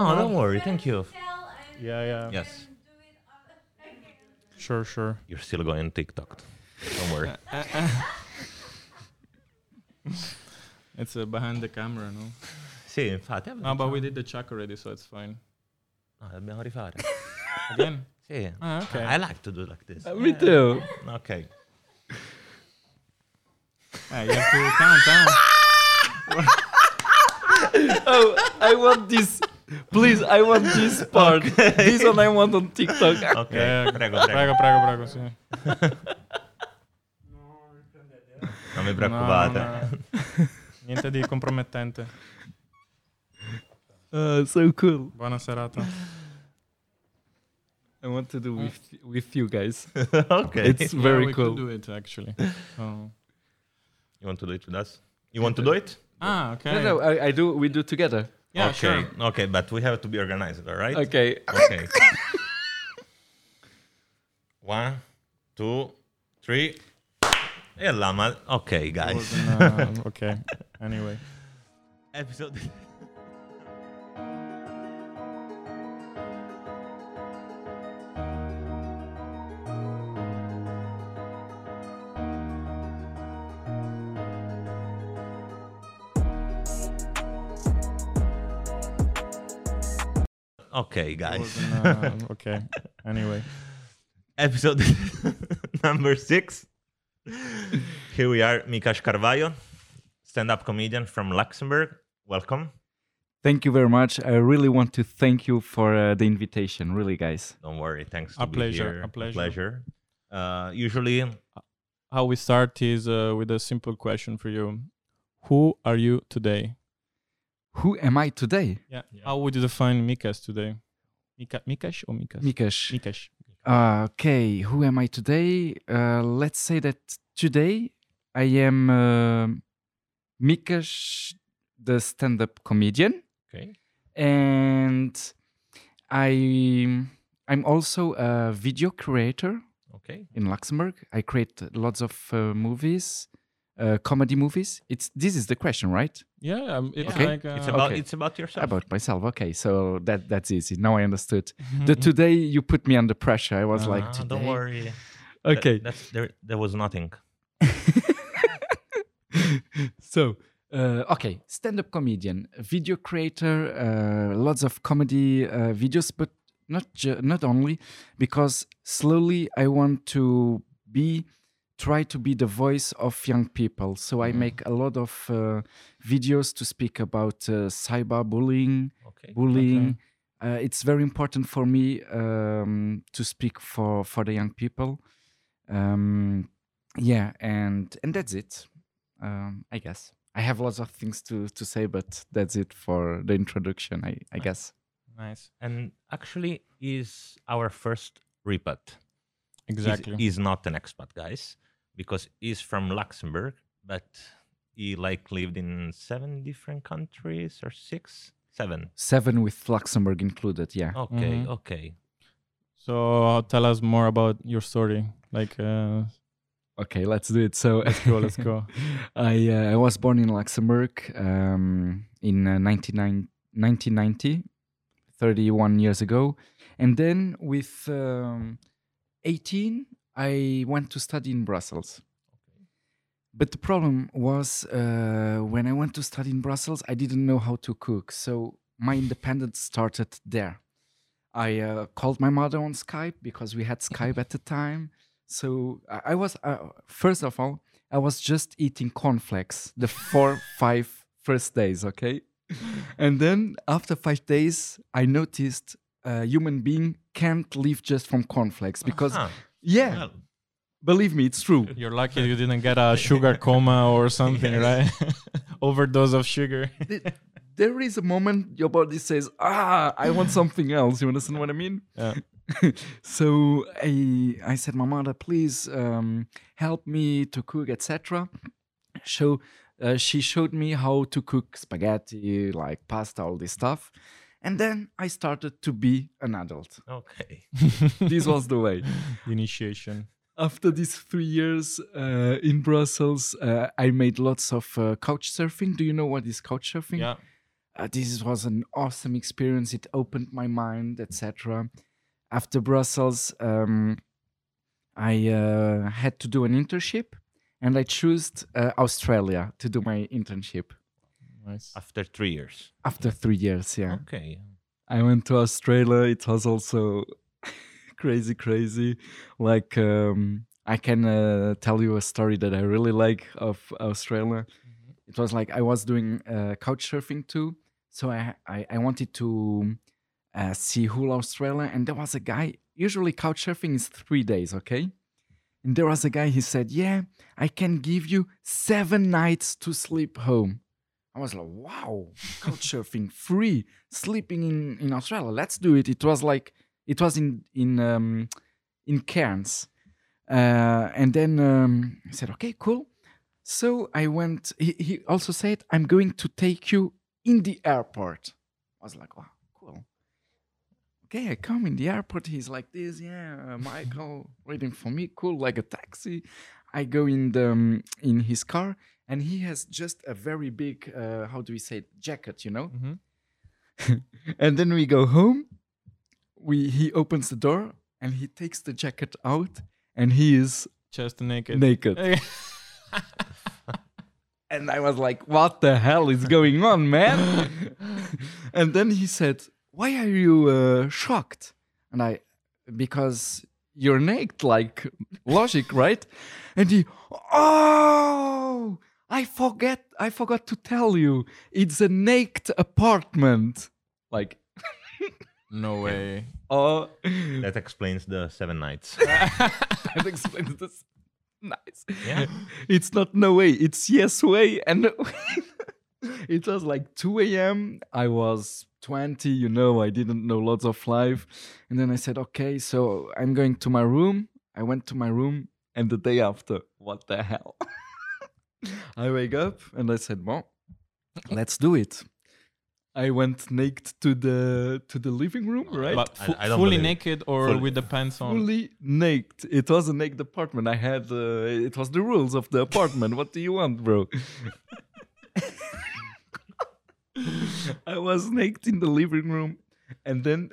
Oh, don't worry. Thank you. Yeah, yeah. Yes. Sure, sure. You're still going TikTok. Don't worry. It's uh, behind the camera, no? sì, infatti. No, but we did the check already, so it's fine. No, dobbiamo rifare. Again? sì. Ah, okay. I like to do like this. Me too. Okay. Ah, you have to count down. Oh, I want this. Please, I want this part. This one I want on TikTok. Ok, Yeah, prego, prego. Prego, prego, prego, sì. Non vi preoccupate. No, no. Niente di compromettente. Uh, so cool. Buona serata. I want to do with with you guys. ok. It's Yeah, very we cool. could do it, actually. Oh. You want to do it with us? You want to do it? Ah, okay. No, no, I, I do. We do together. Yeah, okay. sure. Okay, but we have to be organized, all right? Okay. Okay. One, two, three. E là, ma... Ok, guys. wasn't, uh, okay. Anyway. Episode... Ok, guys. uh, okay. Anyway. Episode number six. Here we are, Micas Carvalho, stand-up comedian from Luxembourg. Welcome. Thank you very much. I really want to thank you for uh, the invitation. Really, guys. Don't worry. Thanks to A be pleasure, here. a pleasure. pleasure. Uh, usually, How we start is uh, with a simple question for you. Who are you today? Who am I today? Yeah. How would you define Mikas today? Mika, Mikash or Mikas? Mikesh. Mikash. Uh, okay, who am I today? Uh, let's say that today I am uh, Mikesh, the stand-up comedian, okay. and I I'm also a video creator Okay. in Luxembourg. I create lots of uh, movies, uh, comedy movies. It's this is the question, right? Yeah, um, it's Okay. like uh, It's about okay. it's about yourself. About myself. Okay, so that that's easy. Now I understood. The today you put me under pressure. I was like, Ah, today. don't worry. That- Okay. that's there. There was nothing. so uh, okay stand-up comedian video creator uh, lots of comedy uh, videos but not ju- not only because slowly i want to be try to be the voice of young people so i Mhm. make a lot of uh, videos to speak about uh, cyberbullying Okay. bullying uh, it's very important for me um, to speak for for the young people um, yeah and and that's it um, i guess i have lots of things to to say but that's it for the introduction i i guess nice. And actually, is our first repat. Exactly. He's, not an expat, guys, because he's from Luxembourg, but he like lived in seven different countries or six, seven. seven with luxembourg included yeah Okay. Mhm. Okay. So tell us more about your story. Like, uh, okay let's do it so let's go, let's go. I uh, I was born in Luxembourg um, in uh, 1990, 31 years ago, and then with um, 18 I went to study in Brussels. But the problem was uh, when I went to study in Brussels, I didn't know how to cook, so my independence started there. I uh, called my mother on Skype because we had Skype at the time. So I I was uh, first of all I was just eating cornflakes the four, five first days, okay? And then after five days, I noticed a human being can't live just from cornflakes because, Ah, yeah, well, believe me, it's true. You're lucky you didn't get a sugar coma or something, right? Overdose of sugar. Th- there is a moment your body says, ah, I want something else. You understand what I mean? Yeah. so I I said, my mother, please um, help me to cook, etc. So uh, she showed me how to cook spaghetti, like pasta, all this stuff, and then I started to be an adult. okay. this was the way. Initiation. After these three years uh, in Brussels, uh, I made lots of uh, couch surfing. Do you know what is couch surfing? Yeah. uh, this was an awesome experience. It opened my mind, etc. After Brussels, um, I uh, had to do an internship, and I chose uh, Australia to do my internship Nice. After three years. after three years. Yeah. Okay. I went to Australia. It was also crazy, crazy. Like um, I can uh, tell you a story that I really like of Australia. It was like I was doing uh, couch surfing too, so I I, I wanted to uh, see whole Australia, and there was a guy. Usually, couch surfing is three days, okay? And there was a guy. He said, "Yeah, I can give you seven nights to sleep home." I was like, "Wow, couch surfing free, sleeping in in Australia. Let's do it." It was like it was in in um, in Cairns, uh, and then um, I said, "Okay, cool." So I went. He, he also said, "I'm going to take you in the airport." I was like, "Wow, cool." Okay, I come in the airport. He's like this, yeah, uh, Michael waiting for me, cool, like a taxi. I go in the um, in his car, and he has just a very big, uh, how do we say, it? jacket, you know. Mhm. and then we go home. We he opens the door and he takes the jacket out, and he is Just naked. naked. And I was like, what the hell is going on, man? and then he said, why are you uh, shocked? And I, because you're naked, like logic, right? And he, oh, I forget, I forgot to tell you, it's a naked apartment. Like, no way. oh, That explains the seven nights. that explains this. Nice. Yeah. It's not no way. It's yes way. And it was like 2 a.m. I was 20, you know, I didn't know lots of life. And then I said, okay, so I'm going to my room. I went to my room. And the day after, what the hell? I wake up and I said, well, let's do it. I went naked to the to the living room, right? But I- I don't fully naked or Fully- with the pants on? fully naked. It was a naked apartment. I had uh, it was the rules of the apartment. what do you want, bro? I was naked in the living room, and then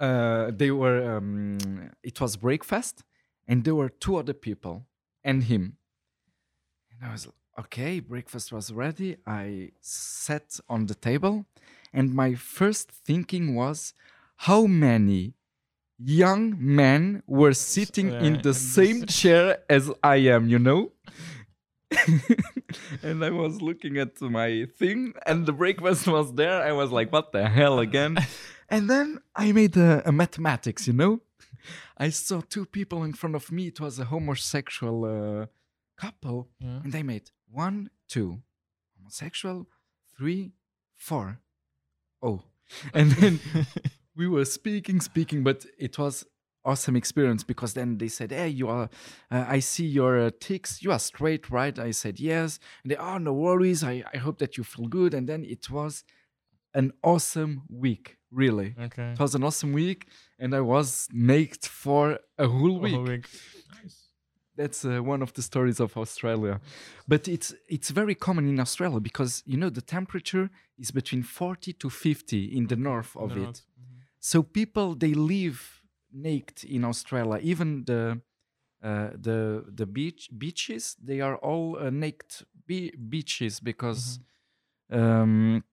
uh, they were. Um, it was breakfast, and there were two other people and him. And I was okay. Breakfast was ready. I sat on the table, and my first thinking was, how many young men were sitting in in the same chair as I am, you know? and I was looking at my thing, and the breakfast was there. I was like, what the hell again? and then I made a, a mathematics, you know? I saw two people in front of me. It was a homosexual uh, couple, Yeah. and they made one, two, homosexual, three, four, oh. And then we were speaking, speaking, but it was awesome experience because then they said, "Hey, you are, uh, I see your uh, ticks. You are straight, right?" I said, "Yes." And they, "Oh, no worries. I, I hope that you feel good." And then it was an awesome week, really. Okay. It was an awesome week, and I was naked for a whole A whole week. That's uh, one of the stories of Australia. But it's it's very common in Australia because you know the temperature is between 40 to 50 in the north of No, it. not- mhm. So people they live naked in Australia. Even the uh, the the beach beaches they are all uh, naked be- beaches because um,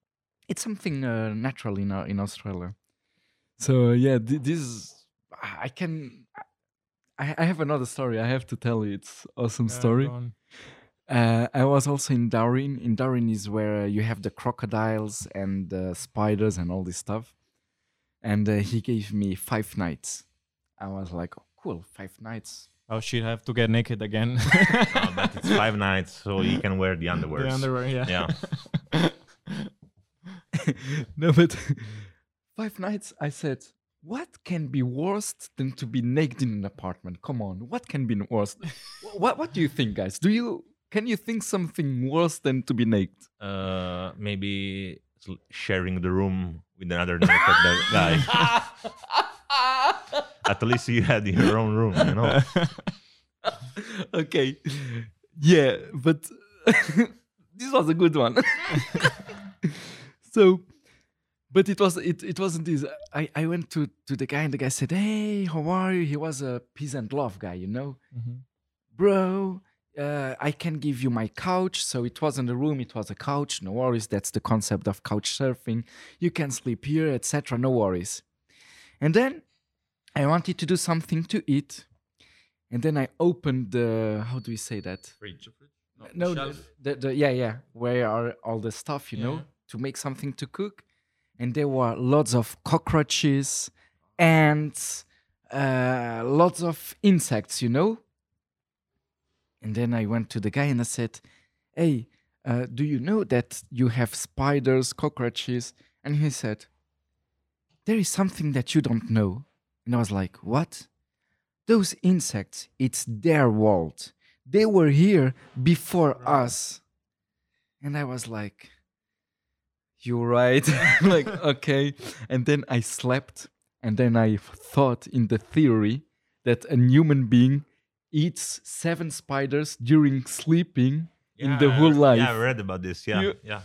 it's something uh, natural in uh, in Australia. So yeah, th- this is- I can. I, I have another story. I have to tell you. It's awesome Yeah, story. Uh, I was also in Darwin. In Darwin is where uh, you have the crocodiles and the spiders and all this stuff. And uh, he gave me five nights. I was like, oh, cool, five nights. Oh, she'd have to get naked again. Oh, but it's five nights, so you can wear the underwear. the underwear, yeah. Yeah. no, but five nights. I said, what can be worse than to be naked in an apartment? Come on, what can be worse? What What do you think, guys? Do you can you think something worse than to be naked? Uh, maybe sharing the room with another naked guy. At least you had your own room, you know. okay. Yeah, but this was a good one. so but it was it, it wasn't this I, I went to to the guy and the guy said hey how are you? He was a peace and love guy you know? Mhm. bro uh, i can give you my couch. So it wasn't a room it was a couch no worries that's the concept of couch surfing. You can sleep here etc no worries. And then i wanted to do something to eat and then i opened the how do we say that? Fridge. no the, the, the yeah yeah where are all the stuff you know to make something to cook and there were lots of cockroaches ants uh, lots of insects you know? And then i went to the guy and i said hey uh, do you know that you have spiders cockroaches? And he said there is something that you don't know. And i was like what? Those insects it's their world. They were here before us. And i was like you're right like okay and then i slept and then i thought in the theory that a human being eats seven spiders during sleeping in the whole life Yeah, I read about this. Yeah, You- yeah.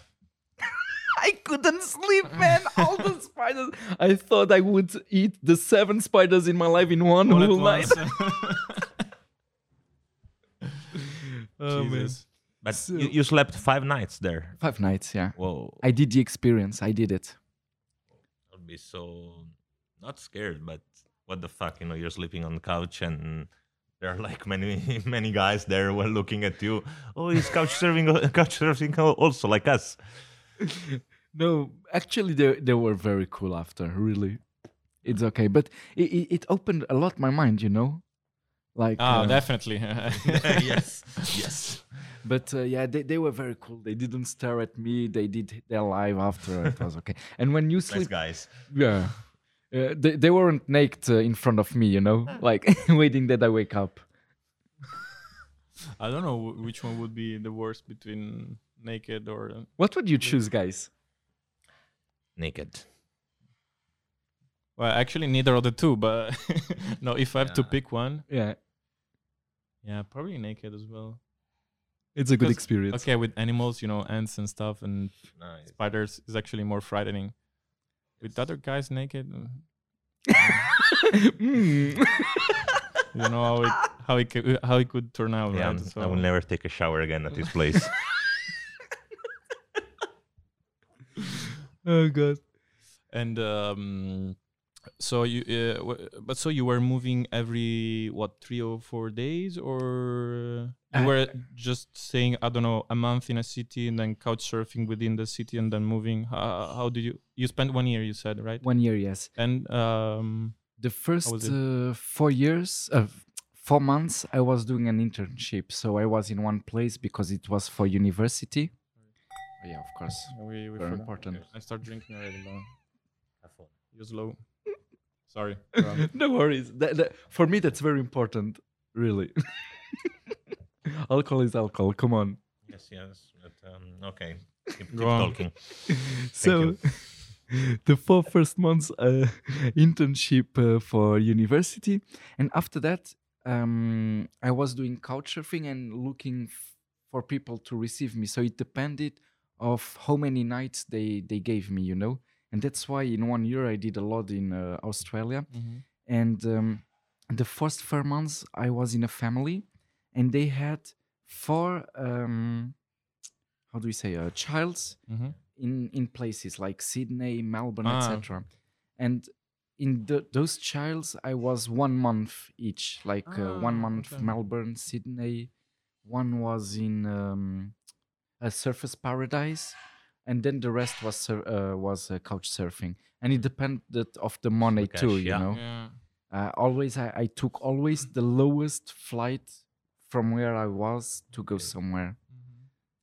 I couldn't sleep, man. All the spiders. I thought I would eat the seven spiders in my life in one All whole night. Oh, man. Jesus. But So- you, you slept five nights there. Five nights, yeah. Whoa, I did the experience. I did it. I'd be so not scared, but what the fuck? You know, you're sleeping on the couch and there are like many many guys there were looking at you. Oh, he's couch surfing, couch surfing also like us. No, actually, they they were very cool after. Really, it's okay. But it, it, it opened a lot my mind, you know, like. Ah, uh, definitely. yes, yes. But uh, yeah, they, they were very cool. They didn't stare at me. They did their live after. It was okay. And when you Nice sleep, guys. yeah, uh, they they weren't naked uh, in front of me, you know, like waiting that I wake up. I don't know wh- which one would be the worst between naked or. uh, What would you choose, guys? Naked. Well, actually, neither of the two. But no, if I have to pick one, Yeah, yeah, probably naked as well. It's a good experience. Okay, with animals, you know, ants and stuff, and Nice. spiders is actually more frightening. With other guys naked, uh, Mm. you know how it how it could, how it could turn out. Yeah, right? I'm- So, I will never take a shower again at this place. Oh god. and um, so you uh, w- but so you were moving every what three or four days or you Uh, were just saying, i don't know a month in a city and then couch surfing within the city and then moving how, how did you you spent one year you said right One year, yes. and um The first uh, four years, uh, four months, I was doing an internship. So I was in one place because it was for university. Oh, yeah, of course. we, we Very forgot. important. i start drinking already though you're slow sorry no worries. That, that, for me, that's very important. Really. alcohol is alcohol. Come on. yes, yes. But, um, okay. Keep, keep Go on. talking. so the four first months uh, internship uh, for university and after that um, i was doing couch surfing and looking f- for people to receive me so it depended of how many nights they they gave me you know and that's why in one year i did a lot in uh, australia mhm. and um, the first four months i was in a family and they had four um, how do we say uh, childs Mhm. in in places like Sydney, Melbourne, Ah. etc. And in the, those childs, I was one month each, like uh, one Ah, month okay. Melbourne, Sydney. One was in um, a Surfers Paradise, and then the rest was sur- uh, was uh, couch surfing. And it depended of the money cash, too, you yeah. know. yeah Uh, always, I, I took always the lowest flight from where I was to go Okay. somewhere.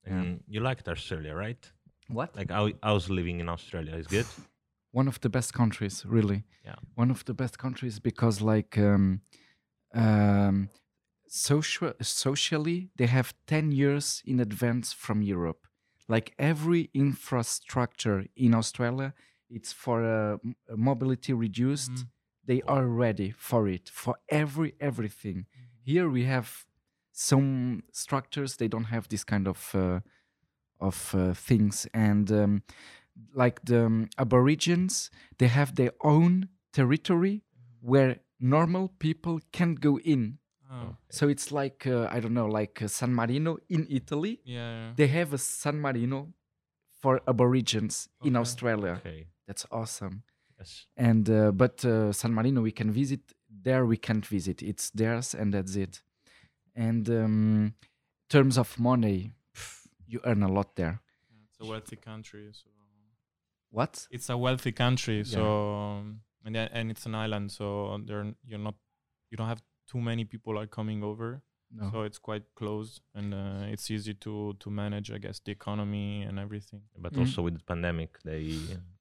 Mhm. And you liked Australia, right? What? Like how I was living in Australia is good. one of the best countries really Yeah. one of the best countries because like um um social socially they have 10 years in advance from europe like every infrastructure in australia it's for uh, uh, mobility reduced Mhm. they are ready for it for every everything here we have some structures they don't have this kind of uh, of uh, things and um, like the um, Aborigines, they have their own territory where normal people can't go in. Oh, So it's like uh, I don't know, like uh, San Marino in Italy. yeah. They have a San Marino for Aborigines in Australia. Okay. That's awesome. Yes. And uh, but uh, San Marino we can visit. There we can't visit. It's theirs, and that's it. And um, terms of money, pff, you earn a lot there. It's a wealthy country, so What? it's a wealthy country. So um, and and it's an island, so there you're not you don't have too many people are coming over. No. So it's quite closed, and uh, it's easy to to manage, I guess, the economy and everything. But Mm. also with the pandemic, they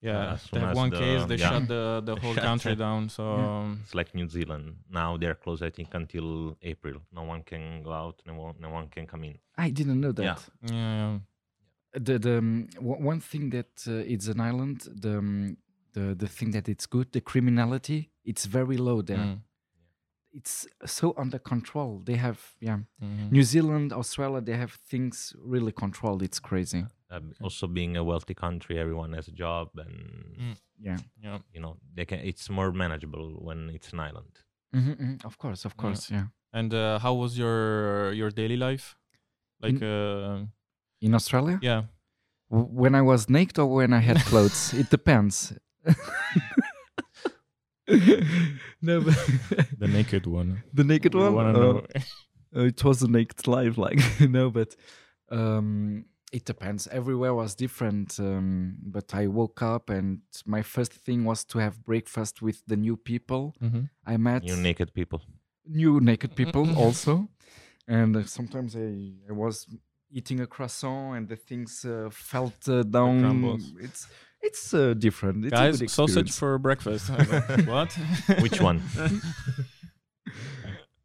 Yeah, as they have one the- case, they yeah. shut the the They whole country it. down. So Yeah. um, It's like New Zealand. Now they're closed, I think, until April. No one can go out. No one, no one can come in. I didn't know that. Yeah. yeah, yeah. the the um, o- one thing that uh, it's an island the um, the the thing that it's good the criminality it's very low there Mm, it's so under control they have yeah mhm. new zealand australia they have things really controlled it's crazy Uh, also, being a wealthy country, everyone has a job, and Mm. yeah Yeah. you know they can. It's more manageable when it's an island. Mhm, mhm, of course of course yeah And uh, how was your your daily life? Like, uh, in australia yeah. W- when i was naked or when i had clothes it depends no but The naked one. the naked one Uh, know. It was a naked life like no but um it depends everywhere was different um but i woke up and my first thing was to have breakfast with the new people Mhm. i met You naked people. new naked people also and uh, sometimes i i was eating a croissant and the things uh, felt uh, down crumbles. it's it's uh, different it's a Guys, good sausage for breakfast. I was like, what? Which one?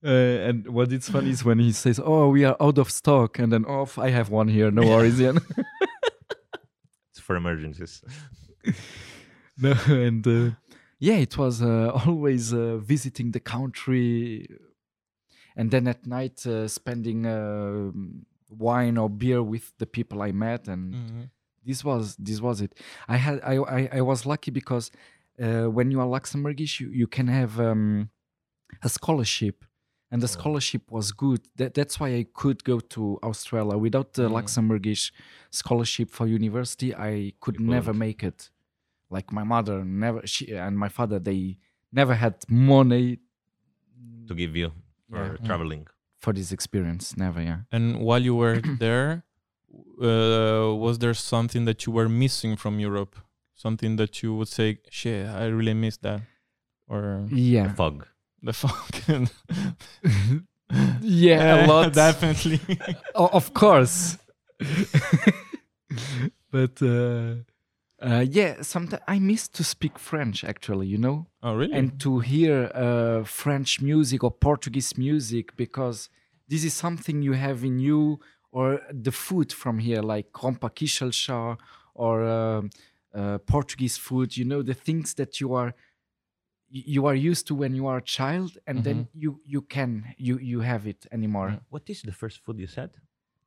Uh, and what is funny is when he says, "Oh, we are out of stock," and then, "Oh, I have one here. No worries, Ian." It's for emergencies. no, and uh, yeah, it was uh, always uh, visiting the country, and then at night uh, spending uh, wine or beer with the people I met, and Mhm. This was this was it. I had I I, I was lucky because uh, when you are Luxembourgish, you, you can have um, a scholarship, and the scholarship was good. That, that's why I could go to Australia. Without the Mm. Luxembourgish scholarship for university, I could never couldn't. make it. Like my mother never, she and my father, they never had money to give you for Yeah. Traveling. for this experience. Never, yeah. And while you were there, uh, was there something that you were missing from Europe? Something that you would say, shit, I really miss that? Or Yeah, Fog. the fuck? yeah, a lot. Definitely. Of course. but uh, uh, yeah, sometimes I miss to speak French actually, you know, oh, really? and to hear uh, French music or Portuguese music because this is something you have in you, or the food from here, like Gromperekichelcher or um uh, Portuguese food. You know, the things that you are you are used to when you are a child, and then you you can you you have it anymore. What is the first food you said?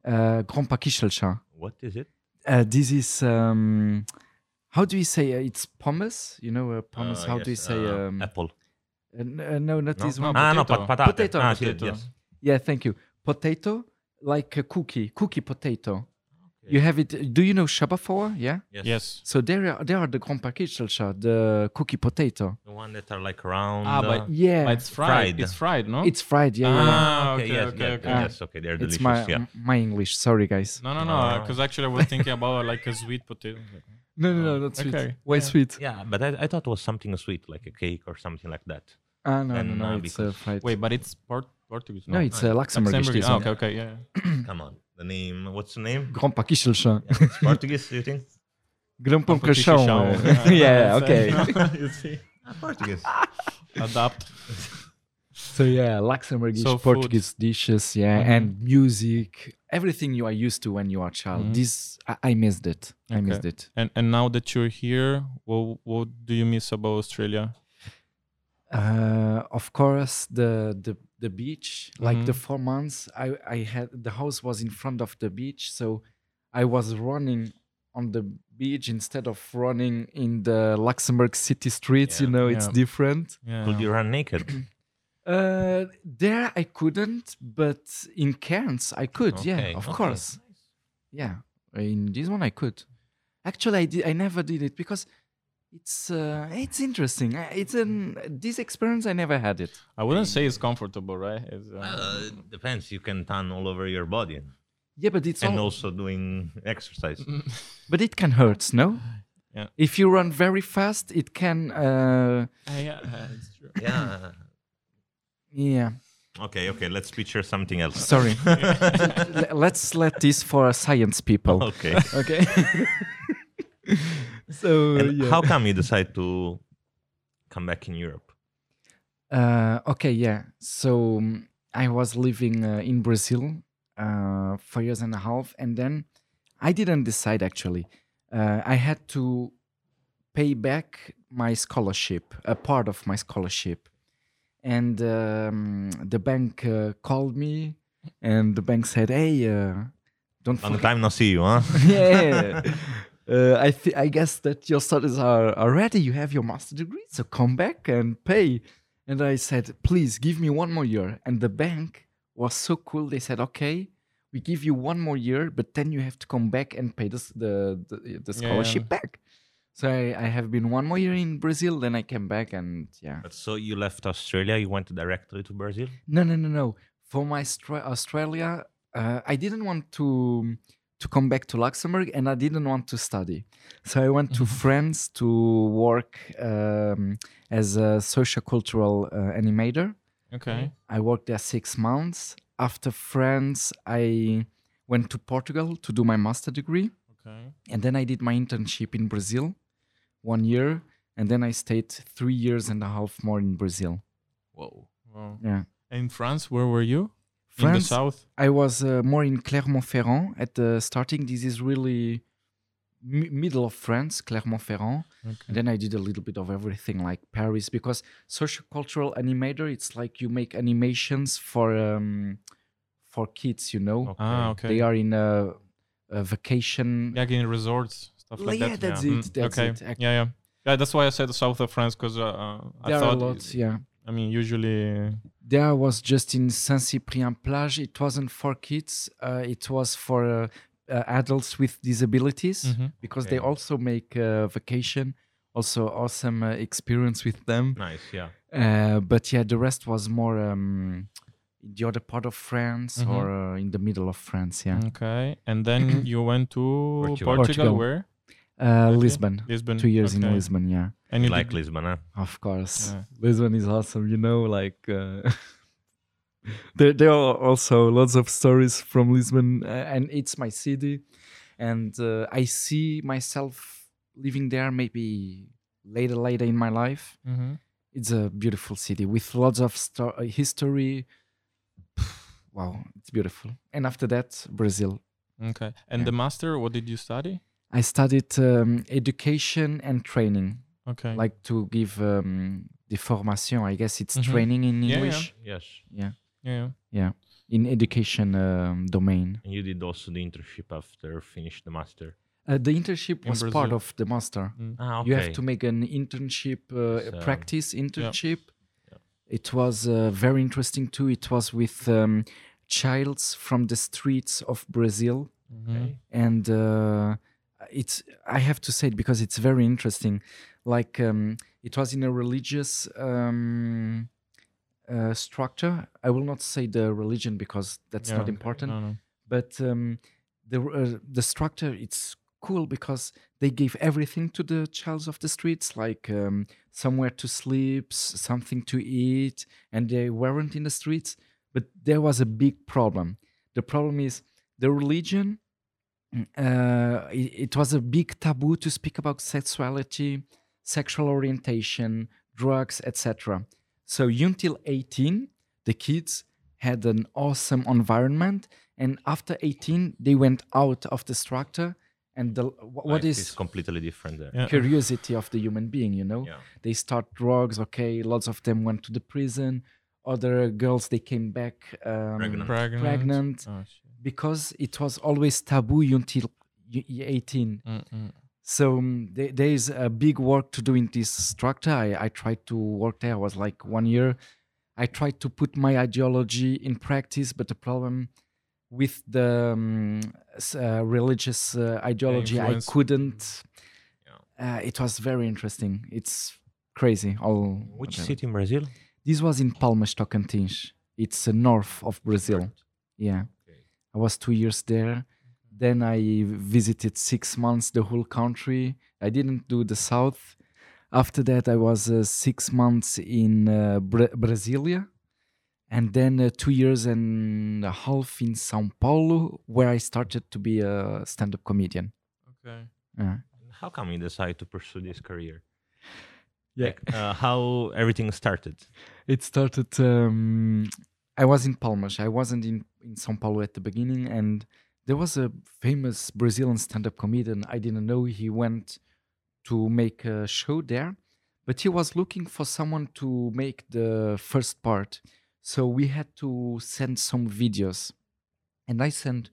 Uh, Gromperekichelcher. What is it? Uh, this is um, how do we say uh, it's pommes? You know, uh, pommes. Uh, how do we say? uh, Um, apple? uh, uh, no, not No? this one. no, potato. pat- patate. Potato. Ah, Potato. yes. Yeah, thank you. Potato, like a cookie, cookie potato. You have it. Do you know Schueberfouer? Yeah. Yes. yes. So there, are, there are the Gromperekichelcher, the cookie potato. The one that are like round. Ah, but- uh, Yeah, But it's fried. Fried. It's fried, no? it's fried. Yeah, yeah, yeah. Ah, okay, okay, yes, okay, that- okay. yes, okay, they're delicious. it's my yeah. my English. Sorry, guys. no, no, no. Ah. Because actually, I was thinking about like a sweet potato. No, no, no, not sweet. okay. Why Yeah. sweet? Yeah, but I, I thought it was something sweet, like a cake or something like that. Ah, no, no, And, no. uh, It's uh, because- fried. Wait, but it's Port- Portuguese. no, it's uh, Luxembourgish. Luxembourg. this Ah, okay, okay, yeah. Come on, the name. What's the name? Gromperekichelcher. Yeah, it's Portuguese, you think? Grão pão Portuguese caixão. chão. Yeah, okay. you see, Ah, Portuguese. adapt. So yeah, Luxembourgish, So food. Portuguese dishes, yeah, Mhm. and music, everything you are used to when you are a child. Mhm. This I, I missed it. I missed it. And and now that you're here, what what do you miss about Australia? Uh, of course, the the the beach. Like the four months, I I had the house was in front of the beach, so I was running on the beach instead of running in the Luxembourg city streets. You Yeah. know, it's different. Yeah. Could you run naked? Uh, there I couldn't, but in Cairns I could. Okay, Yeah, of okay. course. Yeah, in this one I could. Actually, I did. I never did it because it's uh, it's interesting. It's an this experience I never had it. I wouldn't say it's comfortable, right? It's, uh, Uh, it depends. You can tan all over your body, Yeah, but it's and all, also doing exercise. but it can hurt. No. Yeah. If you run very fast, it can. Uh, yeah, it's true. yeah. yeah. Okay. Okay. Let's picture something else. Sorry. Let's let this for science people. okay. Okay. so yeah. how come you decide to come back in Europe? Uh, okay, yeah. So um, I was living uh, in Brazil uh, for years and a half, and then I didn't decide actually. Uh, I had to pay back my scholarship, a part of my scholarship, and um, the bank uh, called me, and the bank said, "Hey, uh, don't Long forget." time no see you, huh? yeah. Uh, I th- I guess that your studies are, are ready. You have your master degree, so come back and pay. And I said, please give me one more year. And the bank was so cool. They said, okay, we give you one more year, but then you have to come back and pay the the the, the scholarship yeah. back. So I, I have been one more year in Brazil. Then I came back and yeah. But so you left Australia, you went directly to Brazil? No, no, no, no. For my Stra- Australia, uh, I didn't want to to come back to Luxembourg, and I didn't want to study. So I went to France to work um, as a sociocultural uh, animator. Okay. I worked there six months. After France, I went to Portugal to do my master degree, Okay. and then I did my internship in Brazil, one year, and then I stayed three years and a half more in Brazil. Whoa. Wow. Yeah. In France, where were you? In the south. I was uh, more in Clermont-Ferrand at the starting. This is really mi- middle of France, Clermont-Ferrand. Okay. And then I did a little bit of everything like Paris because sociocultural animator, it's like you make animations for um, for kids, you know. Ah, okay. They are in a, a vacation. Yeah, in resorts, stuff like Yeah, that. that's Mm, it, that's okay. it, Yeah, yeah. Yeah, that's why I said the south of France because uh, uh, I there are thought. lots, yeah. I mean, usually. There was just in Saint-Cyprien plage. It wasn't for kids. Uh, it was for uh, uh, adults with disabilities. Mhm. because they also make uh, vacation also awesome uh, experience with them Nice, yeah. uh, but yeah the rest was more um, in the other part of france Mhm. or uh, in the middle of france yeah Okay. And then you went to Portugal. Portugal, Portugal. where? Uh, Okay. lisbon Lisbon. two years in lisbon yeah And you like did- Lisbon, huh? of course Yeah. lisbon is awesome you know like uh, there, there are also lots of stories from lisbon uh, and it's my city and uh, i see myself living there maybe later later in my life Mhm. it's a beautiful city with lots of sto- uh, history wow it's beautiful and after that brazil Okay. And Yeah. the master, what did you study? I studied um, education and training Okay. like to give um, the formation i guess it's Mhm. training in Yeah, yeah. english Yes. yeah yeah. yeah in education um, domain And you did also the internship after finish the master. uh, the internship In was part of the master Ah, okay. you have to make an internship uh, So- a practice internship Yeah. it was uh, very interesting too it was with um, childs from the streets of brazil Mhm. Okay. and uh, it's i have to say it because it's very interesting like um, it was in a religious um, uh, structure i will not say the religion because that's Yeah. not important No, no. but um, the uh, the structure it's cool because they gave everything to the childs of the streets like um, somewhere to sleep something to eat and they weren't in the streets but there was a big problem the problem is the religion uh, it, it was a big taboo to speak about sexuality sexual orientation drugs etc so until 18 the kids had an awesome environment and after 18 they went out of the structure and the what Life is completely different there. Yeah. curiosity of the human being you know Yeah. they start drugs okay lots of them went to the prison other girls they came back um, Pregnant. Pregnant. pregnant Oh, shit. Because it was always taboo until y- y- 18. Mm-mm. So um, there, there is a big work to do in this structure. I, I tried to work there. I was like one year. I tried to put my ideology in practice, but the problem with the um, uh, religious uh, ideology, I couldn't. Uh, it was very interesting. It's crazy. All Which whatever. city in Brazil? This was in Palmas, Tocantins. It's uh, north of Brazil. Yeah. I was two years there. Then I visited six months the whole country. I didn't do the south. After that, I was uh, six months in uh, Bra- Brasilia, and then uh, two years and a half in São Paulo, where I started to be a stand-up comedian. Okay. Yeah. How come you decided to pursue this career? Yeah. Like, uh, how everything started? It started. Um, I was in Palmas. I wasn't in in São Paulo at the beginning, and there was a famous Brazilian stand-up comedian. I didn't know he went to make a show there, but he was looking for someone to make the first part. So we had to send some videos, and I sent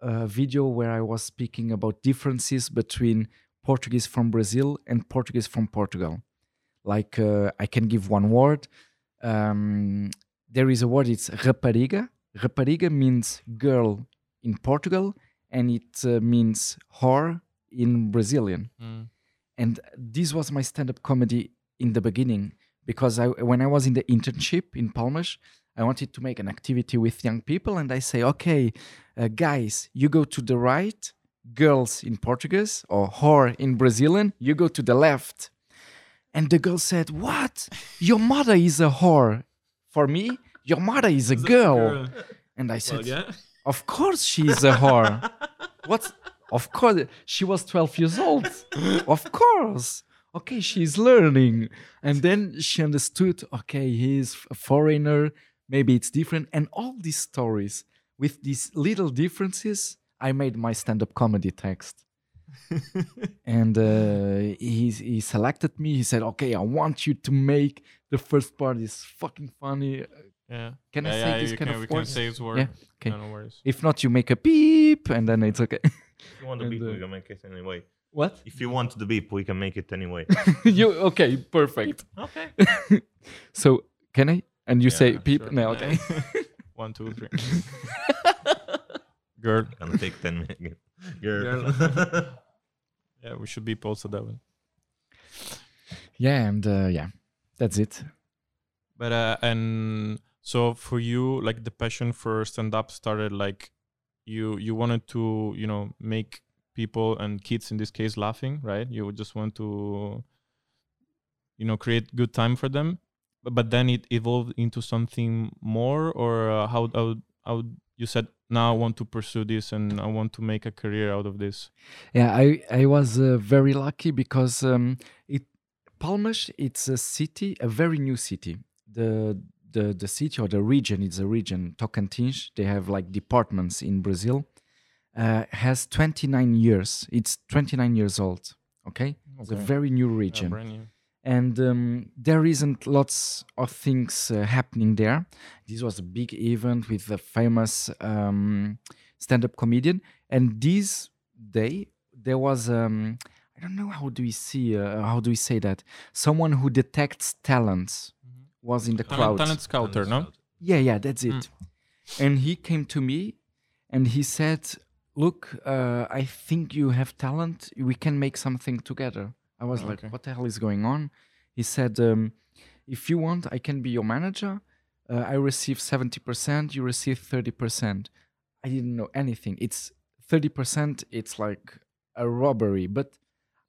a video where I was speaking about differences between Portuguese from Brazil and Portuguese from Portugal. Like uh, I can give one word. Um, there is a word. It's rapariga. Rapariga means girl in Portugal, and it uh, means whore in Brazilian. Mm. And this was my stand-up comedy in the beginning because I, when I was in the internship in Palmas, I wanted to make an activity with young people, and I say, okay, uh, guys, you go to the right, girls in Portuguese or whore in Brazilian, you go to the left. And the girl said, What? Your mother is a whore. For me, your mother is a girl. And I said, yeah. Of course she is a whore. what? Of course. She was 12 years old. of course. Okay, she's learning. And then she understood, okay, he's a foreigner. Maybe it's different. And all these stories with these little differences, I made my stand up comedy text. and uh, he, he selected me. He said, okay, I want you to make the first part is fucking funny. Yeah. Can I say yeah, this kind can, of we can words? say this word. Yeah, okay. No, no worries. If not, you make a beep, and then it's okay. If you want the beep, uh, we can make it anyway. what? If you want the beep, we can make it anyway. you okay? Perfect. okay. So can I? And you say beep? sure. No, okay. One, two, three. Girl. Gonna take 10 minutes. Girl. Yeah, we should be posted that one. yeah, and uh, yeah, that's it. But uh, and so for you, like the passion for stand up started like you you wanted to you know make people and kids in this case laughing, right? You just want to you know create good time for them, but, but then it evolved into something more, or uh, how how how you said now I want to pursue this and I want to make a career out of this. Yeah, I I was uh, very lucky because um, it Palmas it's a city, a very new city. The the the city or the region, it's a region. Tocantins, they have like departments in Brazil. Uh, has 29 years. It's 29 years old. Okay, it's a very new Yeah, region. brand new. and um, there isn't lots of things uh, happening there. This was a big event with a famous um, stand-up comedian, and this day there was um, I don't know how do we see uh, how do we say that someone who detects talents was in the Talent, crowd. talent scouter, no? Yeah, yeah, that's it. Mm. And he came to me and he said, Look, uh, I think you have talent. We can make something together. I was like, What the hell is going on? He said, um, If you want, I can be your manager. Uh, I receive 70%, you receive 30%. I didn't know anything. It's 30%, it's like a robbery. But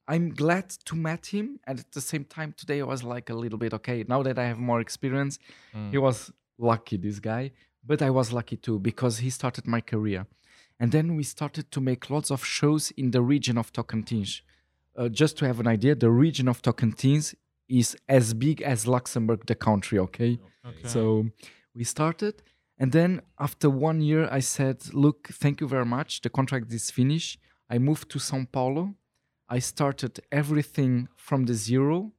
I'm glad to met him. And at the same time, today I was like a little bit okay. Now that I have more experience, Mm. he was lucky, this guy. But I was lucky too because he started my career. And then we started to make lots of shows in the region of Tocantins. Uh, just to have an idea, the region of Tocantins is as big as Luxembourg, the country, okay? Okay. So we started. And then after one year, I said, Look, thank you very much. The contract is finished. I moved to Sao Paulo. I started everything from the zero.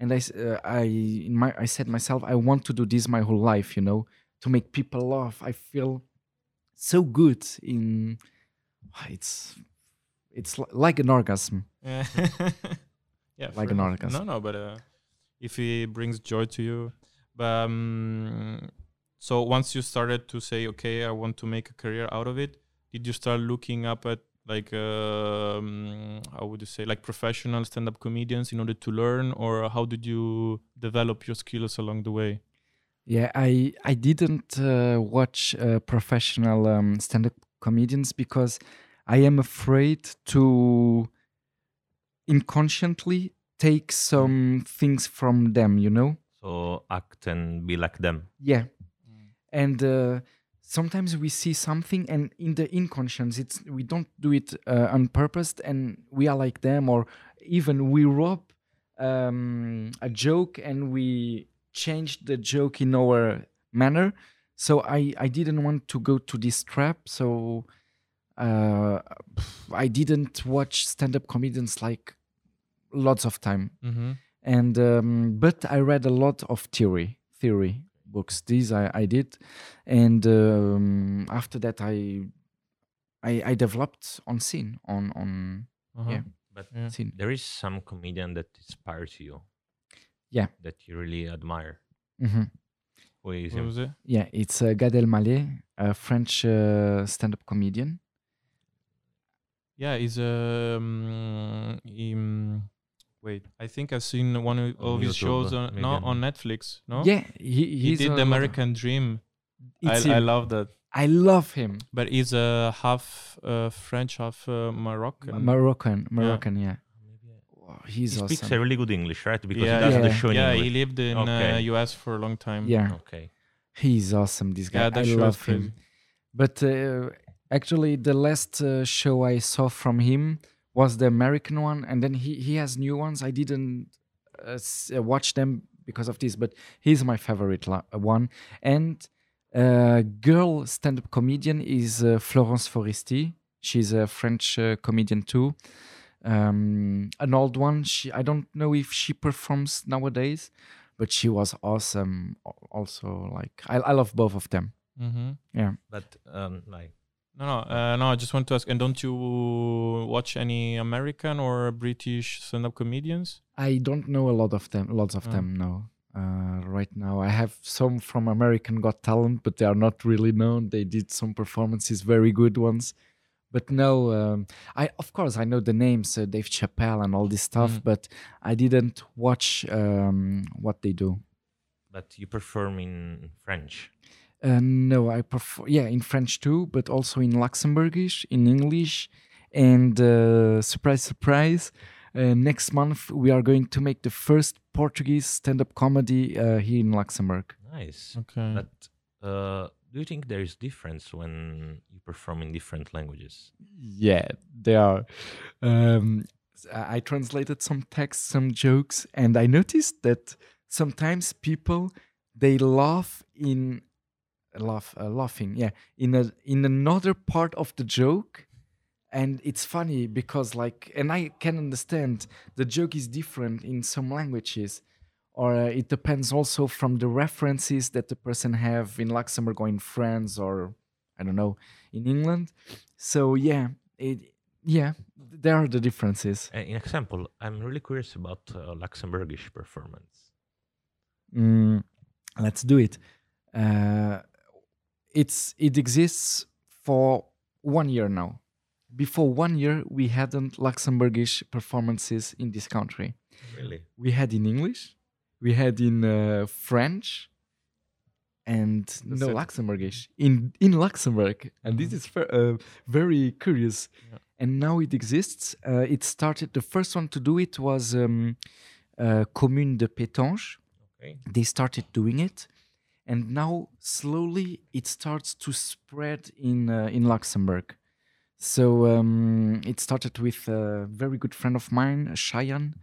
And I, uh, I, in my, I said myself, I want to do this my whole life, you know, to make people laugh. I feel so good in, it's, it's like an orgasm. Yeah. yeah. Like an orgasm. No, no, but uh, if it brings joy to you, but um, so once you started to say, okay, I want to make a career out of it, did you start looking up at like um, how would you say like professional stand-up comedians in order to learn, or how did you develop your skills along the way? Yeah, I I didn't uh, watch uh, professional um, stand-up comedians because I am afraid to inconsciently take some things from them. You know? So act and be like them. Yeah, and uh, sometimes we see something, and in the inconscience, it's we don't do it uh, on purpose, and we are like them, or even we rob um, a joke and we change the joke in our manner. So I I didn't want to go to this trap. So uh, I didn't watch stand-up comedians like lots of time Mm-hmm. and um, but I read a lot of theory theory books. These I, I did, and um, after that I, I I developed on scene on on Uh-huh. Yeah. But Yeah. scene. there is some comedian that inspires you. Yeah. That you really admire. Mhm. Who is What him? was it? Yeah, it's uh, Gad Elmaleh, a French uh, stand-up comedian. Yeah, he's um, him, wait. I think I've seen one of, On of his YouTube, shows uh, on no maybe. on Netflix. No, Yeah, he he did the lot- American Dream. I, I love that. I love him. But he's a half uh, French, half uh, Moroccan. Moroccan, Moroccan, yeah. Wow, he's He speaks a really good English, right? Because yeah, he does yeah. the show in yeah, he lived in uh, Okay. US for a long time. yeah, Okay. he's awesome. This guy, yeah, that I show love him. But uh, actually, the last uh, show I saw from him was the American one, and then he he has new ones. I didn't uh, uh, watch them because of this, but he's my favorite la- uh, one. And uh, girl stand-up comedian is uh, Florence Foresti. She's a French uh, comedian too. Um, an old one. She I don't know if she performs nowadays, but she was awesome. Also, like I, I love both of them. Mm-hmm. Yeah. But um, like No, no, uh, no. I just want to ask. And don't you watch any American or British stand-up comedians? I don't know a lot of them. Lots of Oh. them, no. Uh, right now, I have some from American Got Talent, but they are not really known. They did some performances, very good ones, but no. Um, I of course I know the names, uh, Dave Chappelle and all this stuff, Mhm. but I didn't watch um, what they do. but you perform in French. Uh, no, I prefer yeah in French too, but also in Luxembourgish, in English, and uh, surprise, surprise. Uh, next month we are going to make the first Portuguese stand-up comedy uh, here in Luxembourg. Nice. Okay. But uh, do you think there is difference when you perform in different languages? Yeah, there are. Um, s- I I translated some texts, some jokes, and I noticed that sometimes people they laugh in laugh uh, laughing yeah in a in another part of the joke and it's funny because like and i can understand the joke is different in some languages or uh, it depends also from the references that the person have in luxembourg or in france or i don't know in england so yeah it yeah there are the differences Uh, in example, I'm really curious about uh, Luxembourgish performance. Mm, let's do it. Uh, it's it exists for one year now. Before one year, we hadn't Luxembourgish performances in this country. Really? We had in English, we had in uh, French, and That's no it. Luxembourgish in in Luxembourg. And this Mhm. is uh, very curious. Yeah. And now it exists. Uh, it started. The first one to do it was um, uh, Commune de Pétange Okay. they started doing it and now slowly it starts to spread in uh, in luxembourg. So um, it started with a very good friend of mine cheyenne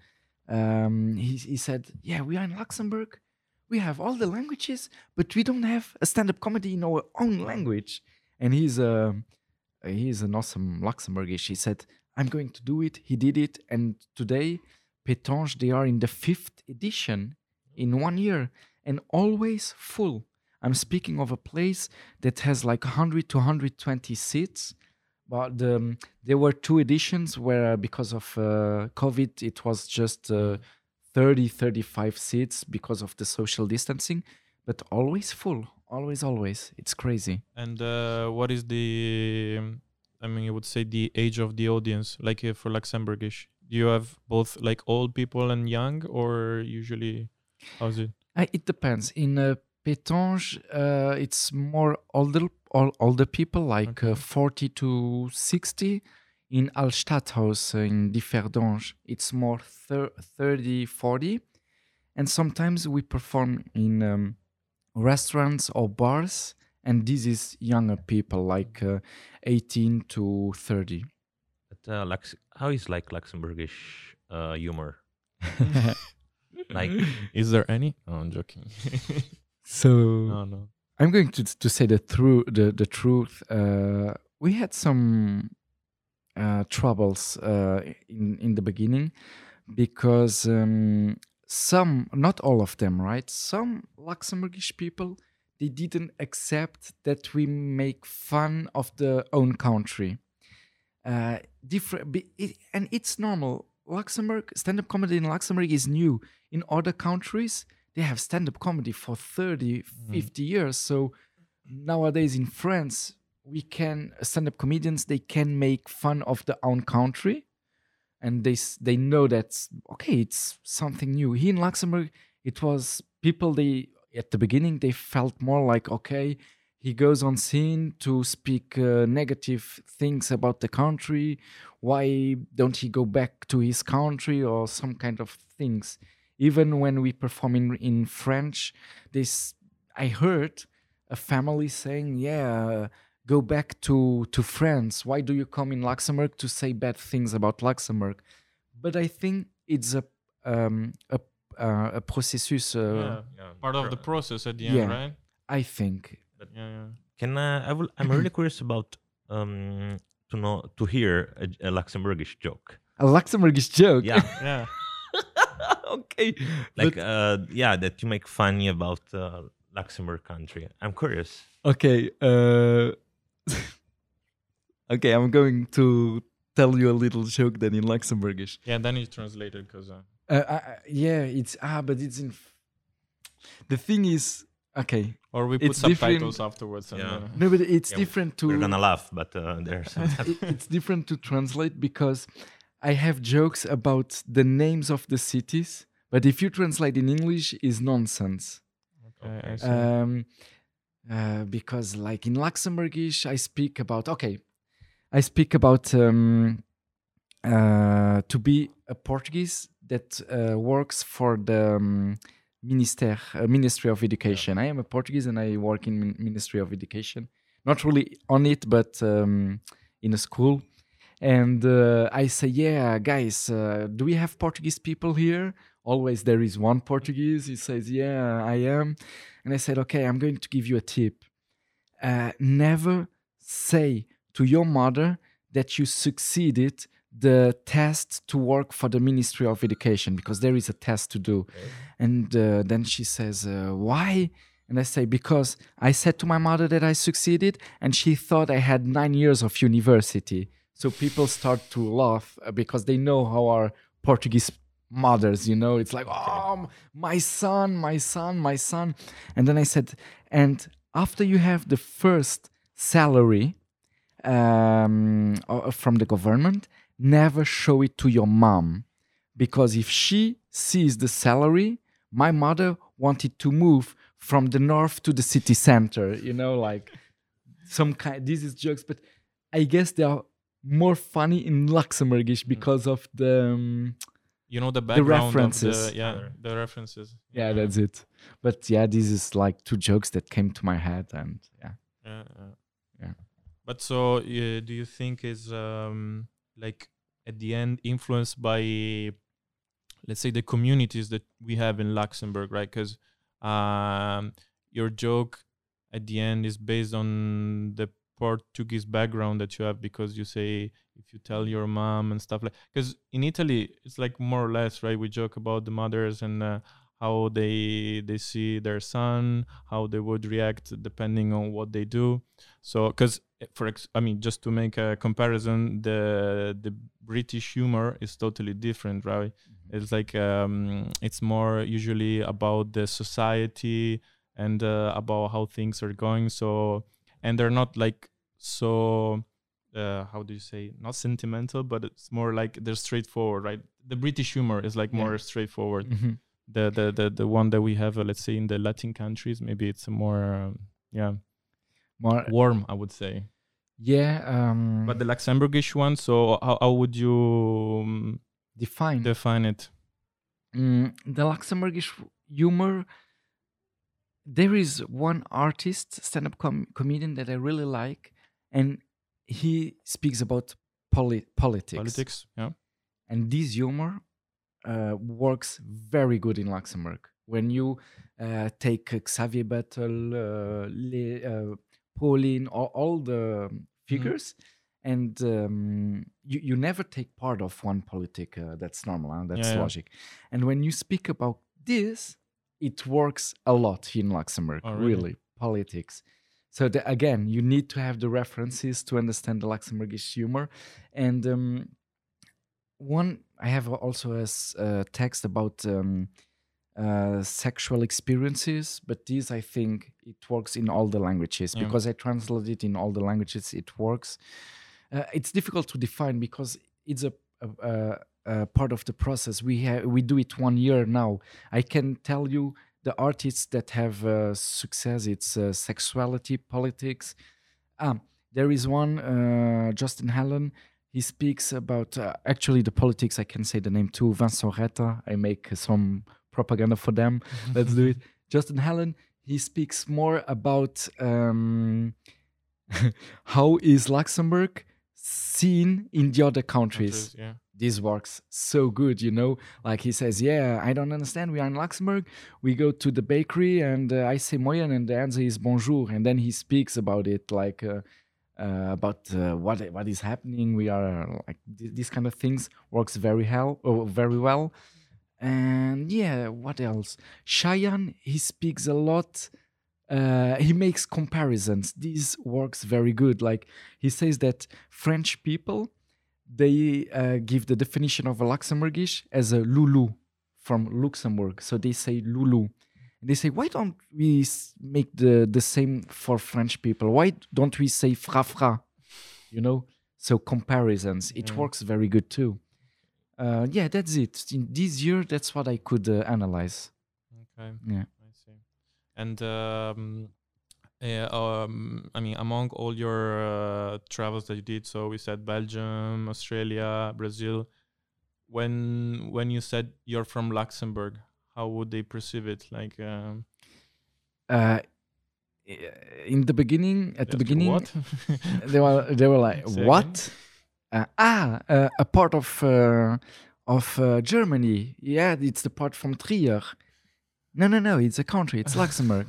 um, he, he said yeah we are in luxembourg. We have all the languages but we don't have a stand-up comedy in our own language. And he's a he's an awesome luxembourgish. He said i'm going to do it. He did it. And today pétange they are in the fifth edition in one year and always full. I'm speaking of a place that has like 100 to 120 seats, but um, there were two editions where uh, because of uh, COVID it was just uh, 30 35 seats because of the social distancing, but always full, always always. It's crazy. And uh, what is the, um, I mean, you would say the age of the audience, like uh, for Luxembourgish? Do you have both like old people and young, or usually, how's it? Uh, it depends. In uh, Pétange, uh, it's more older all older people, like uh, Okay. 40 to 60. In Aalt Stadhaus uh, in Differdange, it's more thir- 30, 40. And sometimes we perform in um, restaurants or bars, and this is younger people, like uh, 18 to 30. But, uh, Lux- how is like Luxembourgish uh, humor? Like, Is there any? Oh, I'm joking. so no, no. I'm going to to say the true the the truth. Uh, we had some uh, troubles uh, in in the beginning because um, some, not all of them, right? Some Luxembourgish people they didn't accept that we make fun of the own country. Uh, different, be- it, and it's normal. Luxembourg stand-up comedy in Luxembourg is new. In other countries, they have stand-up comedy for 30 mm-hmm. 50 years. So nowadays in france we can uh, stand-up comedians they can make fun of their own country. And they they know that, okay it's something new. Here in luxembourg it was people they at the beginning they felt more like okay he goes on scene to speak uh, negative things about the country why don't he go back to his country or some kind of things even when we perform in, in french this i heard a family saying yeah go back to to france why do you come in luxembourg to say bad things about luxembourg but i think it's a um a uh, a processus uh, yeah. Yeah, Part of the process at the end, Yeah. right? i think Yeah, yeah. Can uh, I will? I'm really curious about um to know to hear a, a Luxembourgish joke. a luxembourgish joke Yeah, Yeah. okay like but- uh yeah that you make funny about uh, Luxembourg country. I'm curious. okay uh okay i'm going to tell you a little joke then in luxembourgish Yeah, then it's translated because uh, Uh, I, I- yeah, it's ah, but it's in. f- The thing is, okay, or we put It's different- subtitles afterwards. And, Yeah. uh, no, but it's Yeah, different to. We're gonna laugh, but uh, there's it, it's different to translate because I have jokes about the names of the cities, but if you translate in English, is nonsense. okay, I see. Um, uh, because like in Luxembourgish, I speak about okay, I speak about um, uh, to be a Portuguese that uh, works for the um, minister uh, Ministry of Education. I am a Portuguese and I work in Ministry of Education. Not really on it, but um, in a school. And uh, I say, yeah, guys, uh, do we have Portuguese people here? Always there is one Portuguese. He says, yeah, I am. And I said, okay, I'm going to give you a tip. Uh, never say to your mother that you succeeded the test to work for the Ministry of Education because there is a test to do. And uh, then she says, uh, why? And I say, because I said to my mother that I succeeded and she thought I had nine years of university. So people start to laugh uh, because they know how our Portuguese mothers, you know, it's like, oh, my son, my son, my son. And then I said, and after you have the first salary um, from the government, never show it to your mom. Because if she sees the salary, my mother wanted to move from the north to the city center, you know, like some kind, this is jokes, but I guess they are more funny in Luxembourgish because of the. Um, you know the background references. Of the, yeah, Yeah. the references. yeah, that's it. But yeah, this is like two jokes that came to my head, and yeah. Yeah, yeah. Yeah. But so, uh, do you think is um like at the end influenced by, let's say, the communities that we have in Luxembourg, right? Because um, your joke at the end is based on the Portuguese background that you have, because you say if you tell your mom and stuff like. Because in Italy, it's like more or less, right? We joke about the mothers and. Uh, how they they see their son how they would react depending on what they do so because for ex- I mean, just to make a comparison, the the British humor is totally different, right? It's like um, it's more usually about the society and uh, about how things are going. So, and they're not like so. Uh, how do you say? Not sentimental, but it's more like they're straightforward, right? The British humor is like Yeah. more straightforward. Mhm. The, the the the one that we have, uh, let's say, in the Latin countries, maybe it's more, um, yeah, More, warm, I would say. yeah. Um, But the Luxembourgish one, so how, how would you um, define define it? Mm, the Luxembourgish humor. There is one artist, stand-up com- comedian that I really like, and he speaks about poli- politics. Politics, yeah. and this humor uh, works very good in Luxembourg. When you uh, take Xavier Bettel, uh, Le, uh, Pauline, all, all the figures, and um, you, you never take part of one politic. Uh, that's normal. Huh? That's Yeah, yeah. logic. And when you speak about this, it works a lot in Luxembourg. Oh, really? really, politics. So the, again, you need to have the references to understand the Luxembourgish humor, and um, one I have also a uh, text about um, uh, sexual experiences, but this I think it works in all the languages Yeah. because I translate it in all the languages. It works. Uh, it's difficult to define because it's a, a, a, a part of the process. We have we do it one year now. I can tell you the artists that have uh, success. It's uh, sexuality, politics. Ah, there is one, uh, Justin Hallen. He speaks about uh, actually the politics. I can say the name too. Vincent Retta. I make some propaganda for them. Let's do it. Justin Hallen. He speaks more about um, how is Luxembourg seen in the other countries Countries, yeah. this works so good, you know. Like he says, "Yeah, I don't understand. We are in Luxembourg. We go to the bakery, and uh, I say moyen, and the answer is bonjour." And then he speaks about it, like uh, uh, about uh, what what is happening. We are like th- these kind of things works very hell, oh, very well. And yeah, what else? Cheyenne, he speaks a lot. Uh, he makes comparisons. This works very good. Like he says that French people they uh, give the definition of a Luxembourgish as a Lulu from Luxembourg. So they say Lulu. And they say, why don't we make the, the same for French people? Why don't we say fra fra? You know? So comparisons. It Yeah. works very good too. Uh, yeah, that's it. In this year, that's what I could uh, analyze. Okay. Yeah. I see. And um, yeah, um, I mean, among all your uh, travels that you did, so we said Belgium, Australia, Brazil. When when you said you're from Luxembourg, how would they perceive it? Like, um, Uh, in the beginning, at the beginning, what? they were they were like Say what uh, ah uh, a part of uh, of uh, germany. Yeah it's the part from trier. No no no it's a country. It's luxembourg.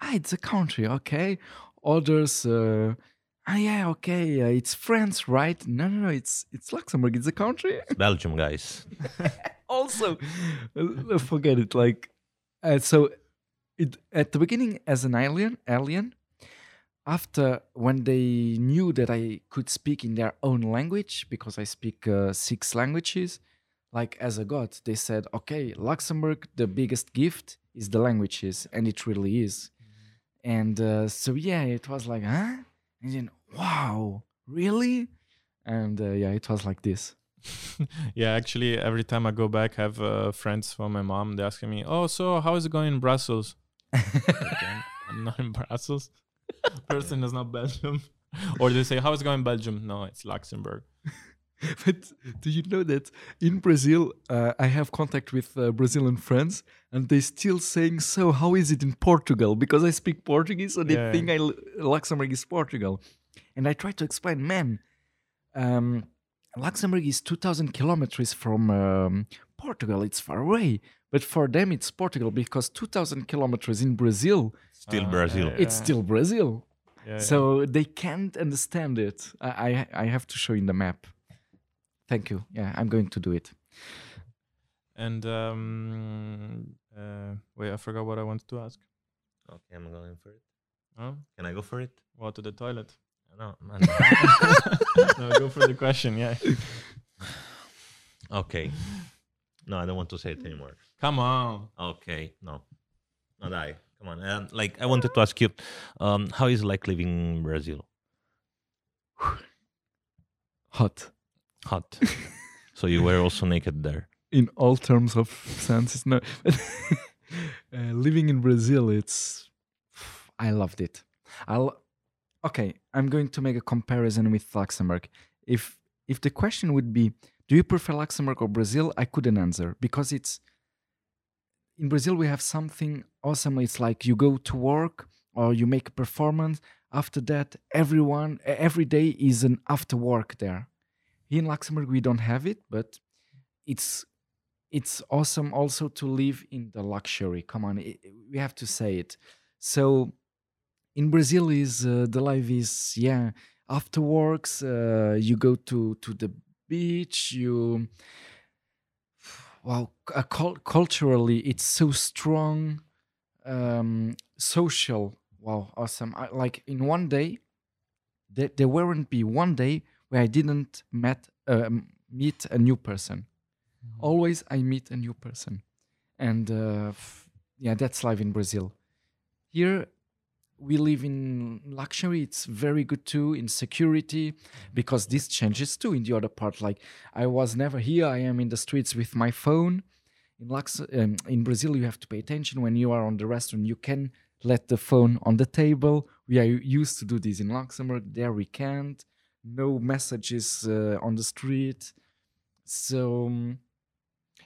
Ah it's a country. Okay. Others uh, ah yeah okay. Uh, it's france right? No no no it's it's luxembourg. It's a country? Belgium, guys. also uh, forget it. Like uh, so it at the beginning as an alien alien after when they knew that i could speak in their own language because i speak uh, six languages like as a god they said okay luxembourg the biggest gift is the languages and it really is and uh, so yeah it was like huh and then wow really and uh, yeah it was like this yeah, actually, every time I go back, I have uh, friends from my mom. They asking me, "Oh, so how is it going in Brussels?" Okay, I'm not in Brussels. Person is not Belgium. or they say, "How is it going in Belgium?" No, it's Luxembourg. but do you know that in Brazil, uh, I have contact with uh, Brazilian friends, and they still saying, "So how is it in Portugal?" Because I speak Portuguese, so they Yeah. think I l- Luxembourg is Portugal, and I try to explain, man, um, Luxembourg is two thousand kilometers from um, Portugal. It's far away, but for them it's Portugal because two thousand kilometers in Brazil, Still Uh, Brazil. yeah. it's still Brazil. Yeah, So they can't understand it. I, I I have to show in the map. Thank you. Yeah, I'm going to do it. And um, uh, wait, I forgot what I wanted to ask. Okay, I'm going for it. Huh? Can I go for it? What to the toilet? No, man. no, go for the question. Yeah. okay. No, I don't want to say it anymore. Come on. Okay, no, not I. Come on. Um, like, I wanted to ask you, um, how is it like living in Brazil? Hot. Hot. so you were also naked there. In all terms of senses, no. uh, living in Brazil, it's. I loved it. I'll. Okay, I'm going to make a comparison with Luxembourg. If if the question would be, do you prefer Luxembourg or Brazil? I couldn't answer because it's in Brazil we have something awesome. It's like you go to work or you make a performance. After that, everyone every day is an after work there. Here in Luxembourg we don't have it, but it's it's awesome also to live in the luxury. Come on, i we have to say it. So in Brazil is uh, the life is yeah after works uh, you go to to the beach you wow uh, cul- culturally it's so strong um social. Wow awesome. I, like in one day there, there weren't be one day where i didn't met um, meet a new person. Always i meet a new person. And uh, f- yeah that's life in brazil. Here we live in luxury. It's very good too in security because this changes too in the other part. Like i was never here. I am in the streets with my phone in Lux um, in brazil you have to pay attention. When you are on the restaurant you can let the phone on the table. We are used to do this in luxembourg. There we can't. No messages uh, on the street. So um,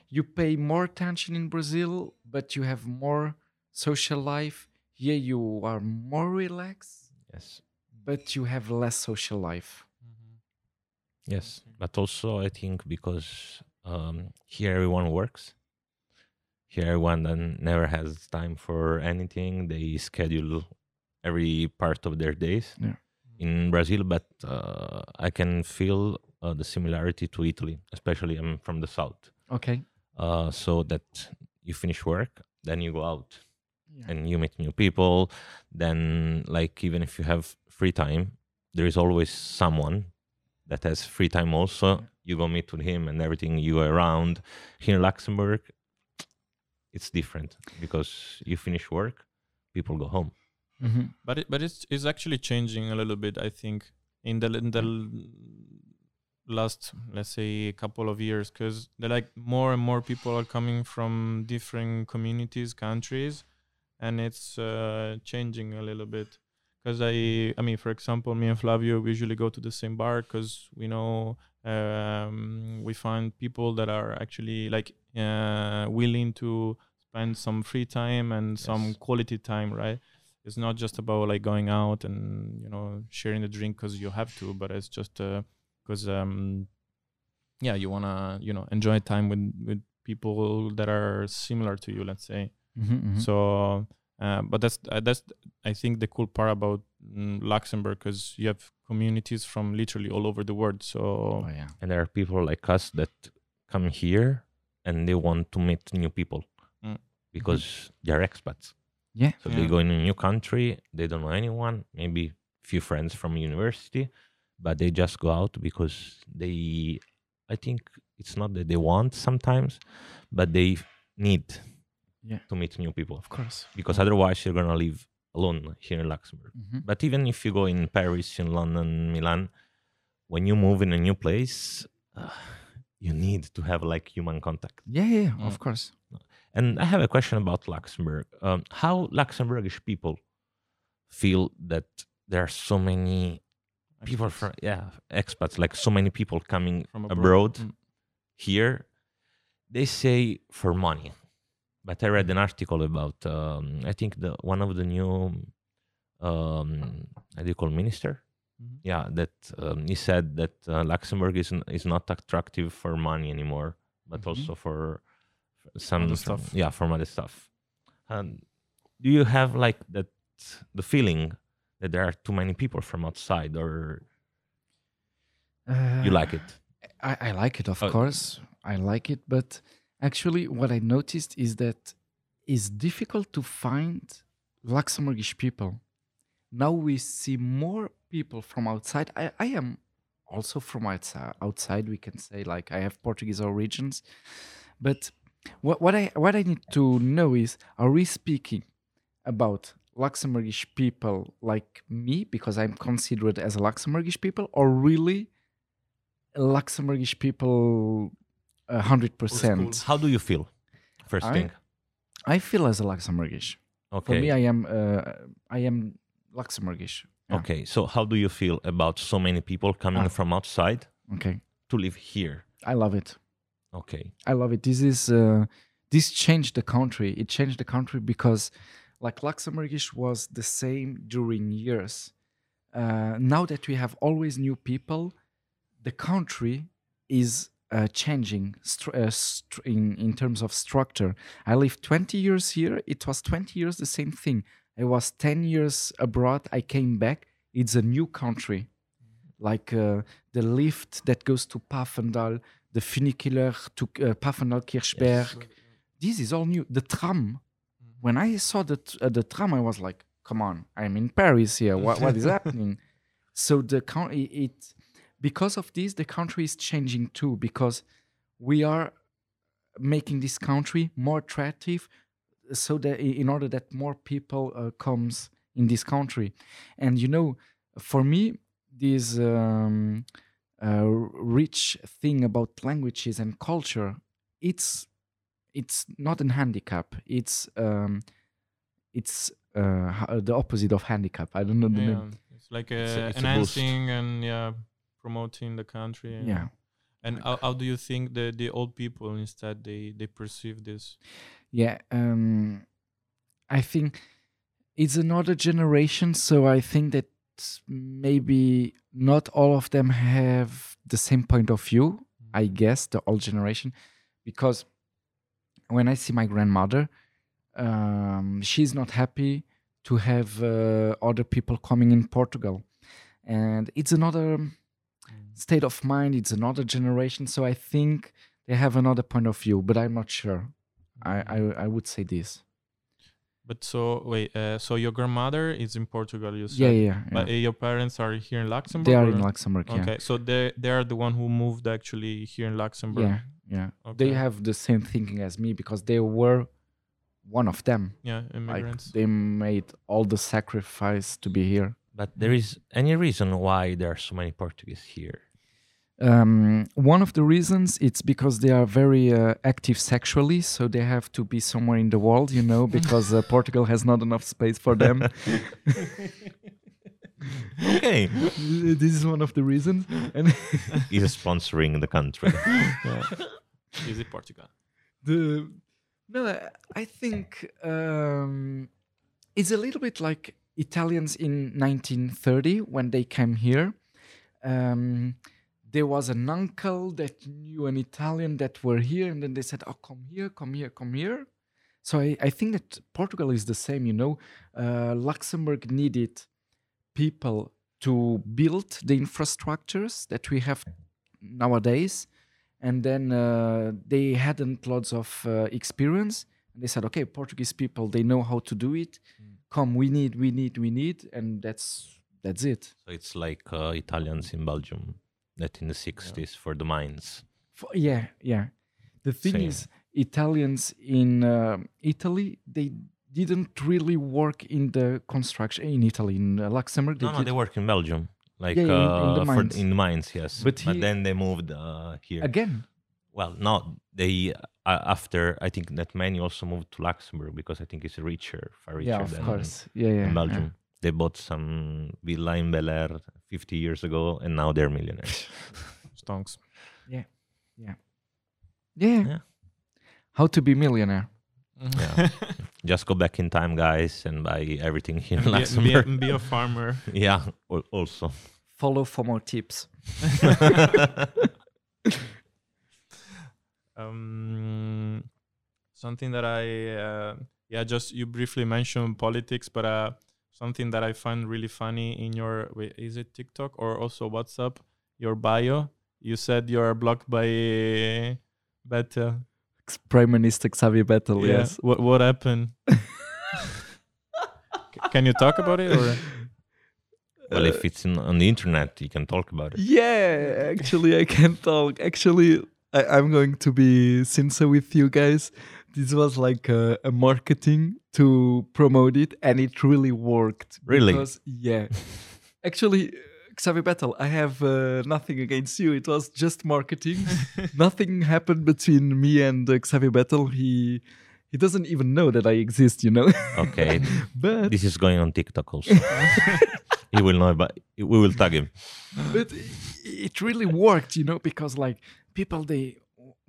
you pay more attention in brazil but you have more social life. Here you are more relaxed Yes. but you have less social life. Yes. But also, I think because um, here everyone works. Here one then never has time for anything. They schedule every part of their days Yeah. in Brazil, but uh, I can feel uh, the similarity to Italy, especially I'm from the south. okay Uh, so that you finish work, then you go out yeah. and you meet new people. Then, like, even if you have free time, there is always someone that has free time also. Yeah. You go meet with him and everything. You go around. Here in Luxembourg, it's different because you finish work, people go home. Mhm. But it, but it's it's actually changing a little bit. I think in the in the last let's say couple of years because they're like more and more people are coming from different communities, countries, and it's uh, changing a little bit. Because I I mean, for example, me and Flavio we usually go to the same bar because we know um, we find people that are actually like uh, willing to spend some free time and some quality time, right? it's not just about like going out and you know sharing the drink because you have to but it's just because um yeah you want to you know enjoy time with with people that are similar to you let's say Mhm, mhm. so uh, but that's uh, that's i think the cool part about mm, luxembourg because you have communities from literally all over the world so oh yeah And there are people like us that come here and they want to meet new people Mm. because they're expats. yeah So they go in a new country, they don't know anyone, maybe few friends from university, but they just go out because they I think it's not that they want sometimes, but they need Yeah. to meet new people of course because otherwise you're gonna live alone here in Luxembourg. Mhm. But even if you go in Paris, in London, Milan, when you move in a new place, uh, you need to have like human contact. yeah yeah, yeah Mm. of course And I have a question about Luxembourg. Um, how Luxembourgish people feel that there are so many people from yeah expats, like so many people coming from abroad, Mm. here? They say for money, but I read an article about um, I think the one of the new um, how do you call minister? Mhm. Yeah, that um, he said that uh, Luxembourg is n- is not attractive for money anymore, but Mhm. also for for some Other from- stuff. Yeah, from other stuff. Um, do you have like that the feeling that there are too many people from outside, or you Uh, like it? I, I like it, of Oh. course. I like it, but actually, what I noticed is that it's difficult to find Luxembourgish people. Now we see more people from outside. I, I am also from outside, outside, we can say, like I have Portuguese origins. But what, what I what I need to know is are we speaking about Luxembourgish people like me because I'm considered as a Luxembourgish people, or really Luxembourgish people a hundred percent? How do you feel? First I- thing. I feel as a Luxembourgish. Okay. For me, I am uh, I am Luxembourgish. yeah. Okay. So how do you feel about so many people coming Ah. from outside Okay, to live here? I love it. Okay. I love it. This is uh, this changed the country. It changed the country because, like Luxembourgish was the same during years. Uh, now that we have always new people, the country is uh, changing uh, in in terms of structure. I lived 20 years here. It was 20 years the same thing. I was 10 years abroad. I came back. It's a new country. Like uh, the lift that goes to Pfaffendal, the funicular to uh, Pfaffendal Kirchberg. This is all new. The tram. When I saw the uh, the tram, I was like, "Come on, I'm in Paris here. What what is happening?" So the country it because of this, the country is changing too because we are making this country more attractive, so that in order that more people uh, comes in this country, and you know, for me, this um, uh, rich thing about languages and culture, it's it's not an handicap. It's um, it's uh, the opposite of handicap. I don't know the Yeah, name. it's like a- uh, it's a boost. enhancing and yeah, promoting the country. and- Yeah. And how, how do you think the the old people instead they they perceive this? Yeah, um, I think it's another generation, so I think that maybe not all of them have the same point of view. I guess the old generation, because when I see my grandmother, um, she's not happy to have uh, other people coming in Portugal, and it's another state of mind. It's another generation, so I think they have another point of view, but I'm not sure. I, I I would say this. But so wait, uh, so your grandmother is in Portugal, you said. Yeah, yeah, yeah. But uh, your parents are here in Luxembourg. they are or- in Luxembourg. Yeah, Okay, so they they are the one who moved actually here in Luxembourg. yeah, yeah. Okay. They have the same thinking as me because they were one of them. Yeah, Like immigrants. they made all the sacrifice to be here. But there is any reason why there are so many Portuguese here? Um, one of the reasons it's because they are very uh, active sexually, so they have to be somewhere in the world, you know, because uh, Portugal has not enough space for them. Okay. this is one of the reasons. And Is sponsoring the country. yeah. it Portugal. the no I- i think um it's a little bit like italians in 1930 when they came here um there was an uncle that knew an italian that were here and then they said oh come here come here come here. So i, I think that portugal is the same you know? Uh, luxembourg needed people to build the infrastructures that we have nowadays and then uh, they hadn't lots of uh, experience. And they said okay portuguese people they know how to do it. Come we need we need we need and that's that's it. So it's like uh, Italians in Belgium that in the 60s for the mines. For, yeah yeah the thing Same. is italians in uh, italy they didn't really work in the construction in italy in uh, luxembourg they No, no, did they work in Belgium. Like Yeah, yeah, in- in the uh, for- mines. in the mines, yes. But But, he- then they moved uh, here. again Well, no, they uh, after I think that many also moved to Luxembourg because I think it's richer, far richer yeah of than course yeah yeah in yeah. Belgium. They bought some villa in Bel Air 50 years ago, and now they're millionaires. Stonks. yeah Yeah. Yeah. How to be millionaire Yeah. Just go back in time, guys, and buy everything here in be, be, Luxembourg. be a farmer. yeah, also. follow for more tips um, something that I uh, yeah just you briefly mentioned politics, but uh, something that I find really funny in your wait, is it TikTok or also WhatsApp? Your bio, you said you are blocked by Bettel. prime minister xavier bettel Yeah. yes What what happened? Can you talk about it or? Well, if it's in, on the internet, you can talk about it. Yeah, actually, I can talk. Actually, I, I'm going to be sincere with you guys. This was like a, a marketing to promote it, and it really worked. Really? Because, yeah. actually, uh, Xavier Bettel, I have uh, nothing against you. It was just marketing. nothing happened between me and uh, Xavier Bettel. He he doesn't even know that I exist, you know. Okay, but this is going on TikTok also. he will know, but we will tag him. but it really worked you know because like people they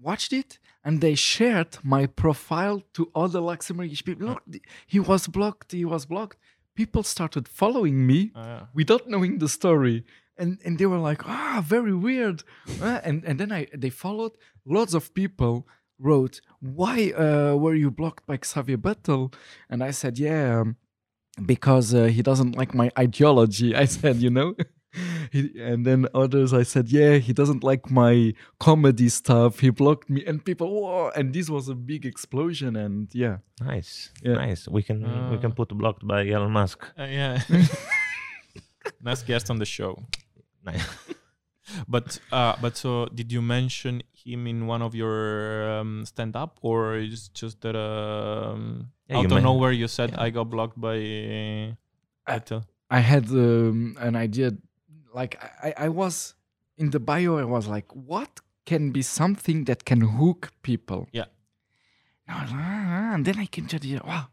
watched it and they shared my profile to other luxembourgish people. Look he was blocked he was blocked. People started following me Ah, yeah. without knowing the story. And and they were like ah very weird. Ah, and and then i they followed. Lots of people wrote why uh, were you blocked by xavier bettel and i said yeah um, because uh, he doesn't like my ideology i said you know he, and then others i said yeah he doesn't like my comedy stuff he blocked me and people whoa and this was a big explosion and yeah Nice, Yeah. nice. We can we can Ah. put blocked by Elon Musk. Uh, yeah. nice guest on the show. Nice. But uh, but so did you mention him in one of your um, stand up, or is just that um, Yeah, out you of men- nowhere you said yeah. I got blocked by uh, i had um, an idea like I, I- I was in the bio i was like what can be something that can hook people? Yeah. And I was like, "Ah," and then i came to the wow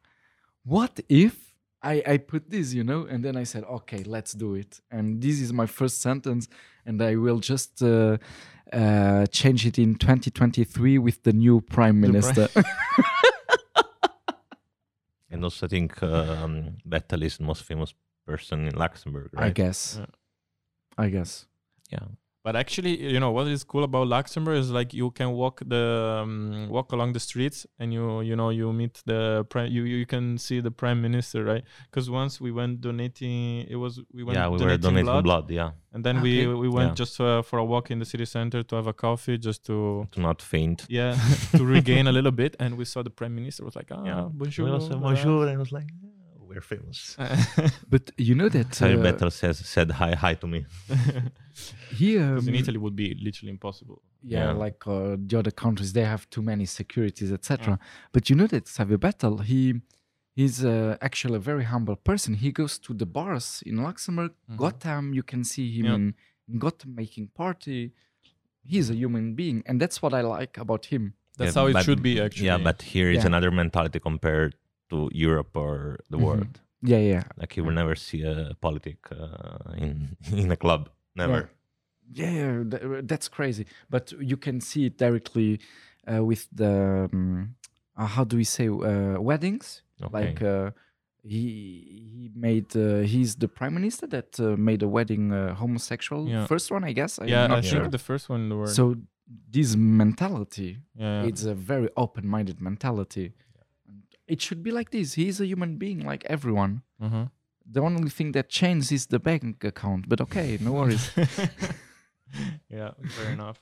what if I, I put this you know? And then i said okay let's do it. And this is my first sentence and i will just uh, uh, change it in 2023 with the new prime The prime- minister. And also, I think um, Bettel is the most famous person in Luxembourg, i guess. Yeah. I guess Yeah. But actually, you know what is cool about Luxembourg is like you can walk the um, walk along the streets and you you know you meet the prime you you can see the prime minister right because once we went donating it was we went Yeah, we donating were donating blood, blood. yeah, and then we Okay. we went Yeah. just uh, for a walk in the city center to have a coffee just to to not faint. yeah to regain a little bit and we saw the prime minister was like ah Yeah. bonjour We also bonjour, and I was like, "Yeah, we're famous. but you know that Xavier uh, Bettel says said hi hi to me. here 'Cause in um, Italy would be literally impossible yeah, Yeah. like uh, the other countries they have too many securities etc Yeah. but you know that Xavier Bettel he he's uh, actually a very humble person he goes to the bars in Luxembourg Mhm. Gotham you can see him Yeah. in, in Gotham making party he's a human being and that's what I like about him that's Yeah, how it but- should be actually Yeah, but here is Yeah. another mentality compared to Europe or the Mhm. world. yeah yeah Like you will never see a politic uh, in in a club. Never. yeah, yeah tha- that's crazy but you can see it directly uh, with the um, uh, how do we say uh, weddings Okay. like uh, he he made uh, he's the prime minister that uh, made a wedding uh, homosexual Yeah. first one i guess I'm yeah not I sure. think the first one in the world so this mentality yeah it's a very open-minded mentality And it should be like this he's a human being like everyone uh-huh. the only thing that changes is the bank account but okay no worries yeah, fair enough.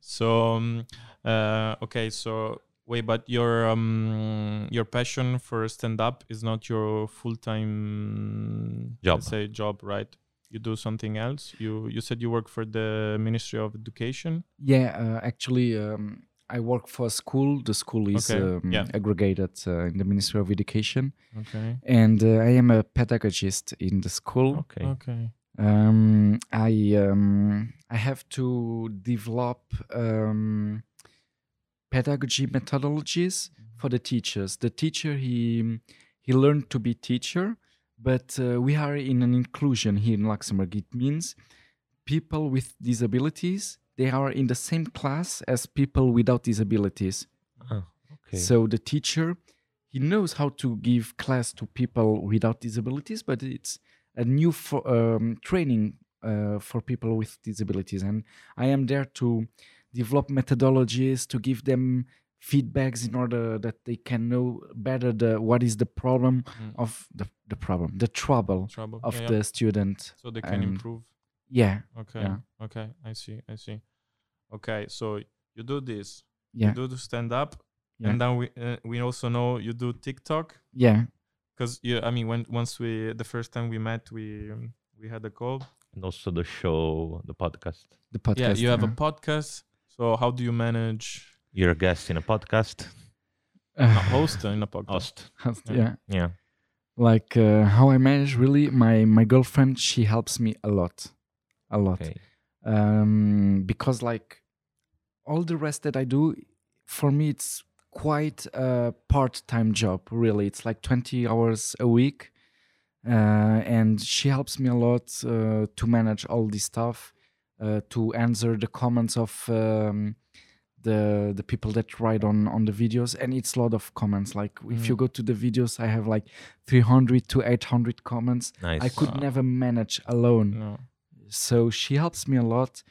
So, um, uh, okay, so wait, but your um, your passion for stand up is not your full time Job. Say job, right? You do something else. You you said you work for the Ministry of Education. yeah uh, actually um, i work for a school the school is Okay, um, yeah. aggregated uh, in the ministry of education Okay. and uh, i am a pedagogist in the school Okay. Okay. um, I um, I have to develop um, pedagogy methodologies for the teachers. The teacher he he learned to be teacher, but uh, we are in an inclusion here in Luxembourg. It means people with disabilities they are in the same class as people without disabilities. Ah, okay. So the teacher, he knows how to give class to people without disabilities, but it's a new for, um, training uh, for people with disabilities, and I am there to develop methodologies to give them feedbacks in order that they can know better the what is the problem Mm. of the, the problem the trouble Trouble. of yeah, yeah. the student So they can and- improve. Yeah Okay. yeah. Okay. I see. I see. Okay. So you do this. yeah You do the stand up, Yeah. and then we uh, we also know you do TikTok. yeah because you i mean when once we the first time we met we um, we had a call. And also the show, the podcast. The podcast. yeah, you have a podcast. So how do you manage You're a guest in a podcast. a host in a podcast? Host. Host, Yeah. yeah. Yeah. Like uh, how I manage really my my girlfriend she helps me a lot. A lot. Okay. um, because like all the rest that I do, for me it's quite a part-time job. Really, it's like twenty hours a week, uh, and she helps me a lot uh, to manage all this stuff, uh, to answer the comments of. Um, the, the people that write on on the videos and it's a lot of comments like if you Mhm. go to the videos i have like 300 to 800 comments Nice. i could Wow. never manage alone No. So she helps me a lot.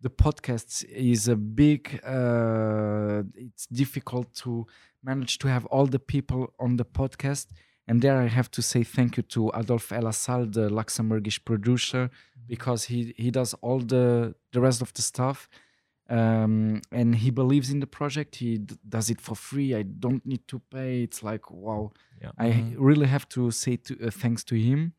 The podcast is a big uh, it's difficult to manage to have all the people on the podcast. And there i have to say thank you to adolf elassal the luxembourgish producer because he he does all the the rest of the stuff. Um, and he believes in the project. He does it for free. I don't need to pay. It's like wow. Yeah. i Mhm. really have to say to, uh, thanks to him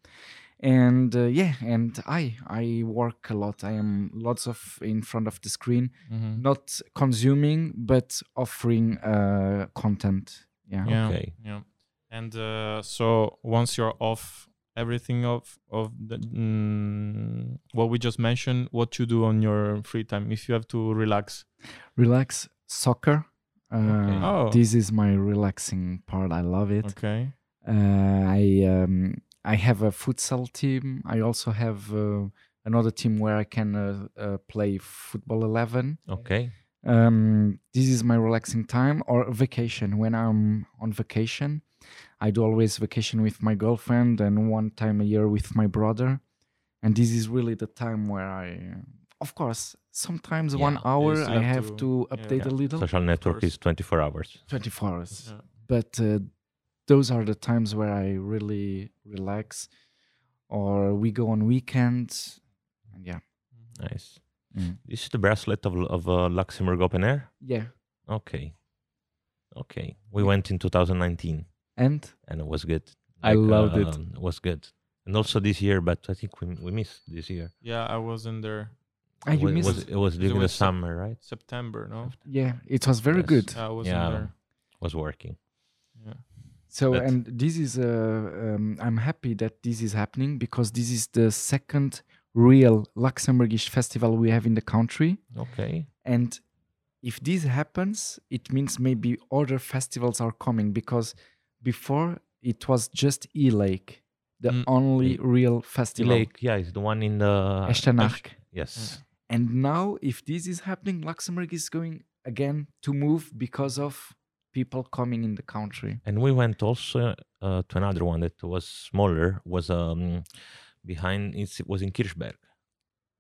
and uh, yeah and i i work a lot i am lots of in front of the screen Mhm. not consuming but offering uh content yeah Yeah. Okay. Yeah. And uh, so once you're off everything of of the mm, what we just mentioned, what you do on your free time if you have to relax. relax soccer uh, Okay. Oh. this is my relaxing part i love it Okay. uh, i um, i have a futsal team i also have uh, another team where i can uh, uh, play football 11 Okay. um, this is my relaxing time or vacation when i'm on vacation i do always vacation with my girlfriend and one time a year with my brother and this is really the time where i of course sometimes one hour you still i have have to- to, update Yeah. a little Social network is 24 hours. 24 hours Yeah. but uh, those are the times where i really relax or we go on weekends and yeah Nice. Mm. This is the bracelet of, of uh, Luxembourg Open Air. yeah Okay. Okay. We went in 2019 and and it was good. I loved it. um, It was good. And also this year, but I think we, we missed this year. Yeah, I wasn't there. ah, it you was, missed was, it was it during the was Sep- summer, right? September, no? yeah it was very Yes. good I wasn't Yeah. there. Was working. Yeah. So But- and this is uh, um, I'm happy that this is happening because this is the second real Luxembourgish festival we have in the country, Okay. and if this happens, it means maybe other festivals are coming because before it was just E Lake, the Mm. only E- real festival. Lake, yeah, it's the one in the. Echternach. Yes. And now, if this is happening, Luxembourg is going again to move because of people coming in the country. And we went also uh, to another one that was smaller. Was um behind it's, it was in Kirchberg.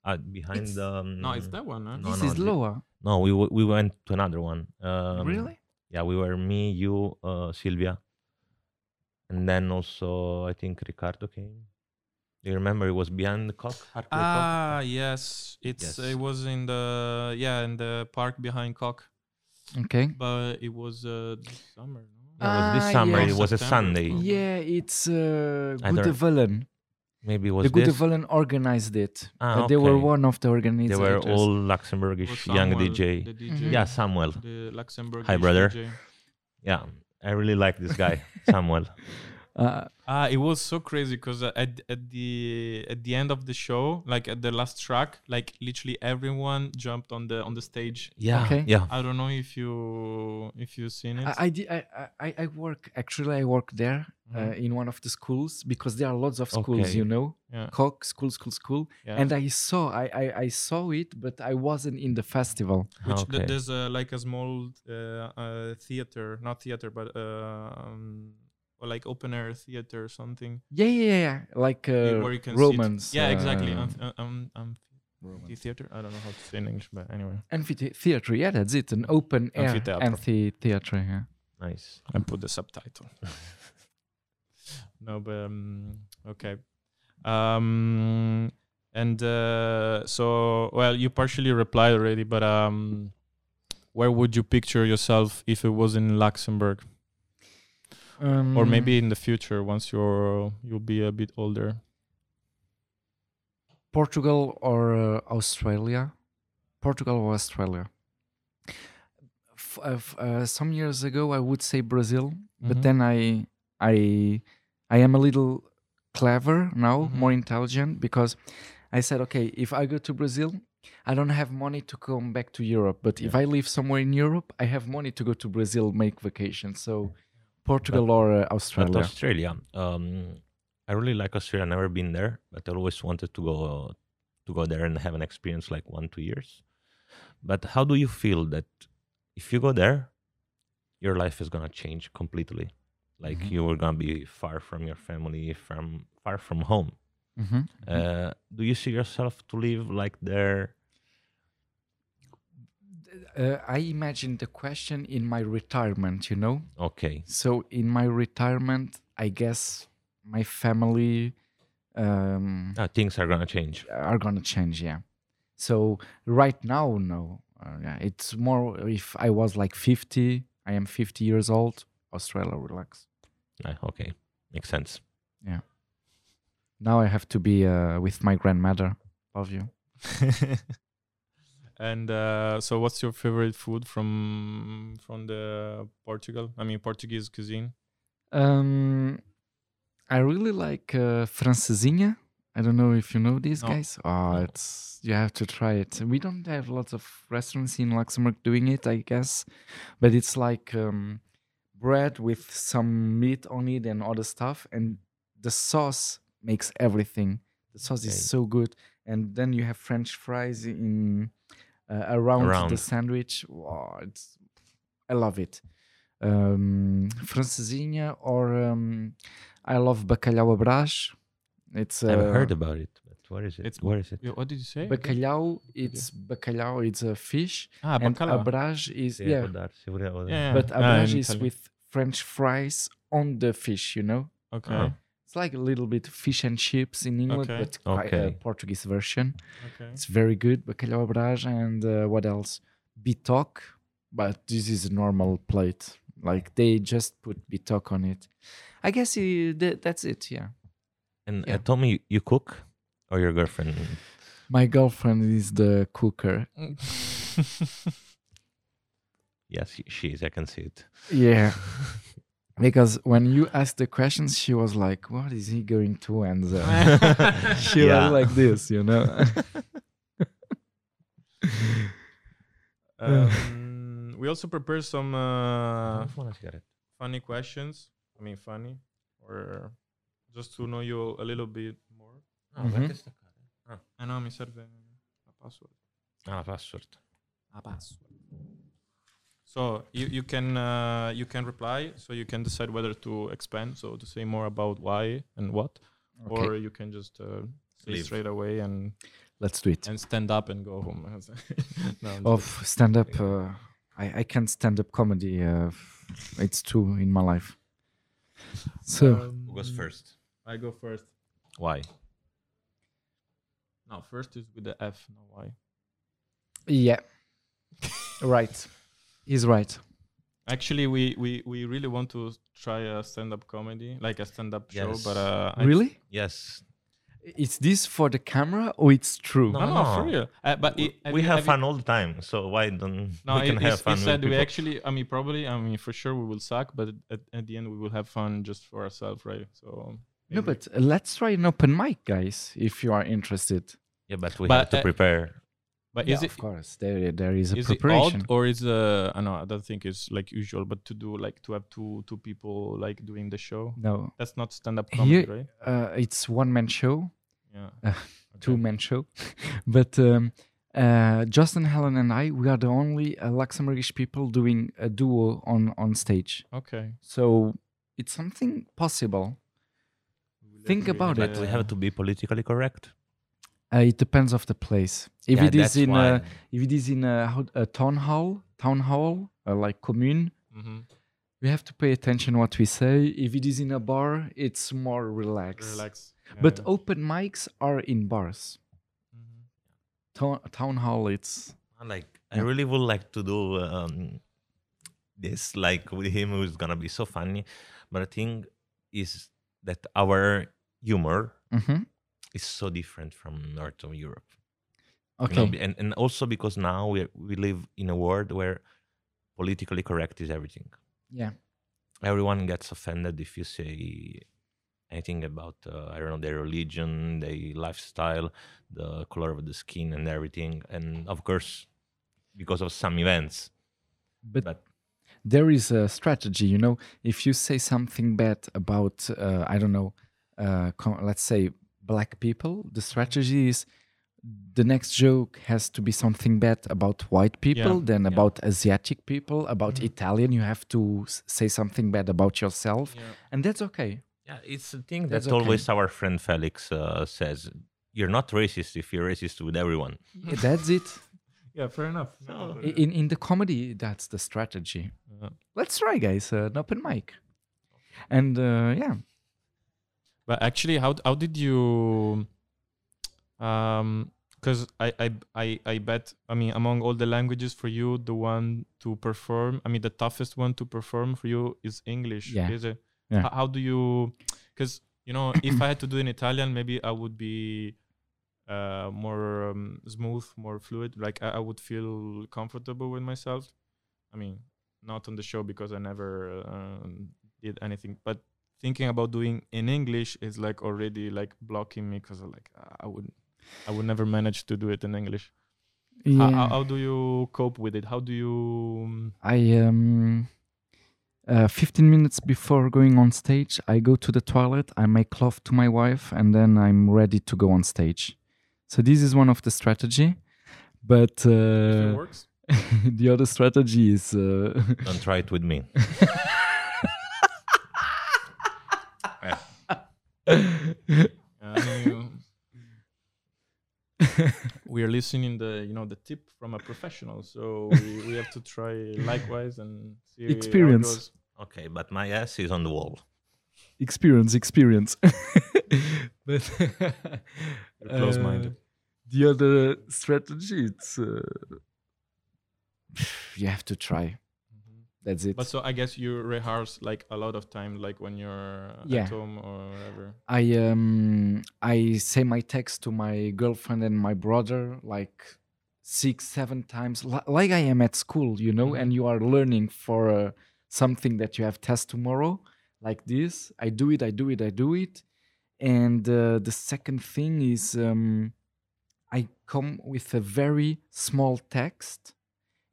Uh, behind It's- the um, No, it's that one, huh? No, this no, is the- lower. No, we w- we went to another one. Um, really? Yeah, we were me, you, uh, Sylvia, and then also I think Ricardo came. Do you remember? It was behind the Coque. Hartley Coque? Ah, yes. It's Yes. it was in the yeah in the park behind Coque, Okay. but it was uh this summer. No? Yeah, it was this Ah, summer. yeah. It was a September. Sunday. Yeah, it's uh, I don't- Gudde Wëllen. Maybe it was The Gudde this. Wëllen organized it. Ah, Uh, They were okay. one of the organizers. They were all Luxembourgish was young Samuel, DJ. The DJ. Mhm. Yeah, Samuel. The Luxembourg. Hi, brother. DJ. Yeah, I really like this guy, Samuel. Uh, Ah, it was so crazy because at at the at the end of the show, like at the last track, like literally everyone jumped on the on the stage. Yeah, Okay. yeah. I don't know if you if you've seen it. I, I, di- I, I, I work, actually, I work there uh, Mhm. in one of the schools because there are lots of schools, Okay. you know, yeah, Coque, school, school, school. yeah. And I saw, I, I, I saw it, but I wasn't in the festival. Which th- okay. there's a, like a small uh, uh, theater, not theater, but uh, um, or like open air theater or something. Yeah, yeah, yeah. Like uh, where you can Romans. Yeah, exactly. uh, Um, um, um, theater. I don't know how to say in English, but anyway. amphitheater. Yeah, that's it. An open air Amphitheater. amphitheater. Yeah. Nice. and put the subtitle. no, but um, okay. Um, and uh, so, well, you partially replied already, but um, where would you picture yourself if it was in Luxembourg, or Um, maybe in the future once you're you'll be a bit older? Portugal or uh, Australia. Portugal or Australia. F- uh, f- uh, some years ago, I would say Brazil, but Mhm. then I, I, I am a little clever now, Mhm. more intelligent because I said, okay, if I go to Brazil, I don't have money to come back to Europe. But if I live somewhere in Europe, I have money to go to Brazil, make vacation. So Portugal or uh, But Australia. Australia, um, I really like Australia. I've Never been there, but I always wanted to go to go there and have an experience like one two years. But how do you feel that if you go there, your life is gonna change completely? Like Mhm. you are gonna be far from your family, from far from home. Mhm. Uh, do you see yourself to live like there? Uh, I imagine the question in my retirement, you know? Okay, So in my retirement, I guess my family um, Ah, things are gonna change. are gonna change, yeah. So right now, no. Uh, yeah, it's more if I was like 50, I am 50 years old, Australia relax. Ah, okay, makes sense. Yeah. Now I have to be uh, with my grandmother. Love you. and uh, so, what's your favorite food from from the Portugal? I mean, Portuguese cuisine. Um, I really like uh, francesinha. I don't know if you know these No. guys. Oh, it's you have to try it. We don't have lots of restaurants in Luxembourg doing it, I guess, but it's like um, bread with some meat on it and other stuff, and the sauce makes everything. The sauce Okay. is so good, and then you have French fries in uh, around, the sandwich. Wow, it's I love it. Um, francesinha or um, I love bacalhau à brás. It's uh, I've heard about it, but where is it? It's- where is it? What did you say? bacalhau. It's bacalhau. It's a fish, Ah, and bacalhau. abrage is Sim, yeah. vou dar, sim, vou dar, vou dar. Yeah, But Ah, abrage is Italian. with French fries on the fish. You know, Okay. Uh-huh. It's like a little bit fish and chips in England, Okay. but quite a Portuguese version. Okay. It's very good. Bacalhau à brás and uh, what else? Bitoque, but this is a normal plate. Like they just put bitoque on it. I guess uh, th- that's it. Yeah. And Yeah. uh, tell me, you cook or your girlfriend? My girlfriend is the cooker. Yes, she- she is. I can see it. Yeah. because when you asked the questions, she was like, "What is he going to answer?" she Yeah. was like this, you know. um, we also prepared some uh, Fumo uma cigarette. funny questions. I mean, funny, or just to know you a little bit more. Ah, Mhm. vai ter esta cara. I know, mi serve a password. Ah, password. A password. So you, you can uh, you can reply. So you can decide whether to expand. So to say more about why and what, Okay. or you can just uh, say Leave. straight away and Let's do it. and stand up and go home. no, Of joking. stand up, uh, I I can't stand up comedy. Uh, it's two in my life. So Who goes Um, first? I go first. Why? No, first is with the F, no Y. yeah, right. He's right. Actually, we, we, we really want to try a stand-up comedy, like a stand-up show, but uh, I- Really? Yes. Is this for the camera or it's true? No. no, no, for No. real. Uh, but we it, have we you- have have you- fun all the time, so why don't No, we it, can it's- have fun it with said we actually. I mean, probably. I mean, for sure we will suck, but at, at the end we will have fun just for ourselves, right? So. No, but uh, let's try an open mic, guys, if you are interested. Yeah, but we But, have to uh, prepare. But yeah, is it of course, there there is a is it preparation. odd or is uh I know I don't think it's like usual, but to do like to have two two people like doing the show. no, That's not stand-up comedy, Here- right? uh, it's one man show, Yeah. uh, Okay. two man show, but um, uh, Justin, Helen, and I, we are the only uh, Luxembourgish people doing a duo on on stage. Okay. So it's something possible. Think about it. But we have to be politically correct. Uh, it depends of the place. If Yeah, it is in a, if it is in a, a town hall, town hall, uh, like commune, Mhm. we have to pay attention what we say. If it is in a bar, it's more relaxed. Relax. Yeah, But yeah. open mics are in bars. Mhm. Town, town hall, it's I Like, I really would like to do um, this, like with him, who's gonna be so funny. But the thing is that our humor Mhm. Is so different from Northern Europe. you Okay. know, and and also because now we we live in a world where politically correct is everything. yeah. Everyone gets offended if you say anything about uh, I don't know their religion, their lifestyle, the color of the skin, and everything. And of course, because of some events, But, but there is a strategy, you know. If you say something bad about, uh, I don't know, uh, let's say black people, the strategy is the next joke has to be something bad about white people, then yeah. about Asiatic people, about Mhm. Italian. You have to s- say something bad about yourself, and that's okay. yeah, it's a thing That's that okay. always our friend Felix uh, says. You're not racist if you're racist with everyone. Yeah, that's it. Yeah, fair enough. No, In in the comedy, that's the strategy. Yeah. Let's try, guys. Uh, an open mic, and uh, yeah. But actually, how how did you? Um, because I, I I I bet I mean among all the languages for you, the one to perform, I mean the toughest one to perform for you is English. Yeah. Is it? Yeah. H- How do you? Because you know, if I had to do in Italian, maybe I would be uh more um, smooth, more fluid. Like I, I would feel comfortable with myself. I mean, not on the show because I never um, did anything, but thinking about doing in English is like already like blocking me because like I would I would never manage to do it in English. How, Yeah. how, how do you cope with it? How do you? um, I um uh, 15 minutes before going on stage, I go to the toilet, I make love to my wife, and then I'm ready to go on stage. So this is one of the strategy, but if it uh, works? the other strategy is uh, Don't try it with me. Uh, I mean, we are listening the you know the tip from a professional, so we, we have to try likewise and see how it Experience. goes. Okay, but my ass is on the wall. experience, experience. but You're close-minded. uh, the other strategy, it's uh, you have to try. That's it. But so I guess you rehearse like a lot of time, like when you're Yeah. at home or whatever. I um I say my text to my girlfriend and my brother like six seven times li- like I am at school you know Mhm. and you are learning for uh, something that you have test tomorrow like this I do it I do it I do it and uh, the second thing is um I come with a very small text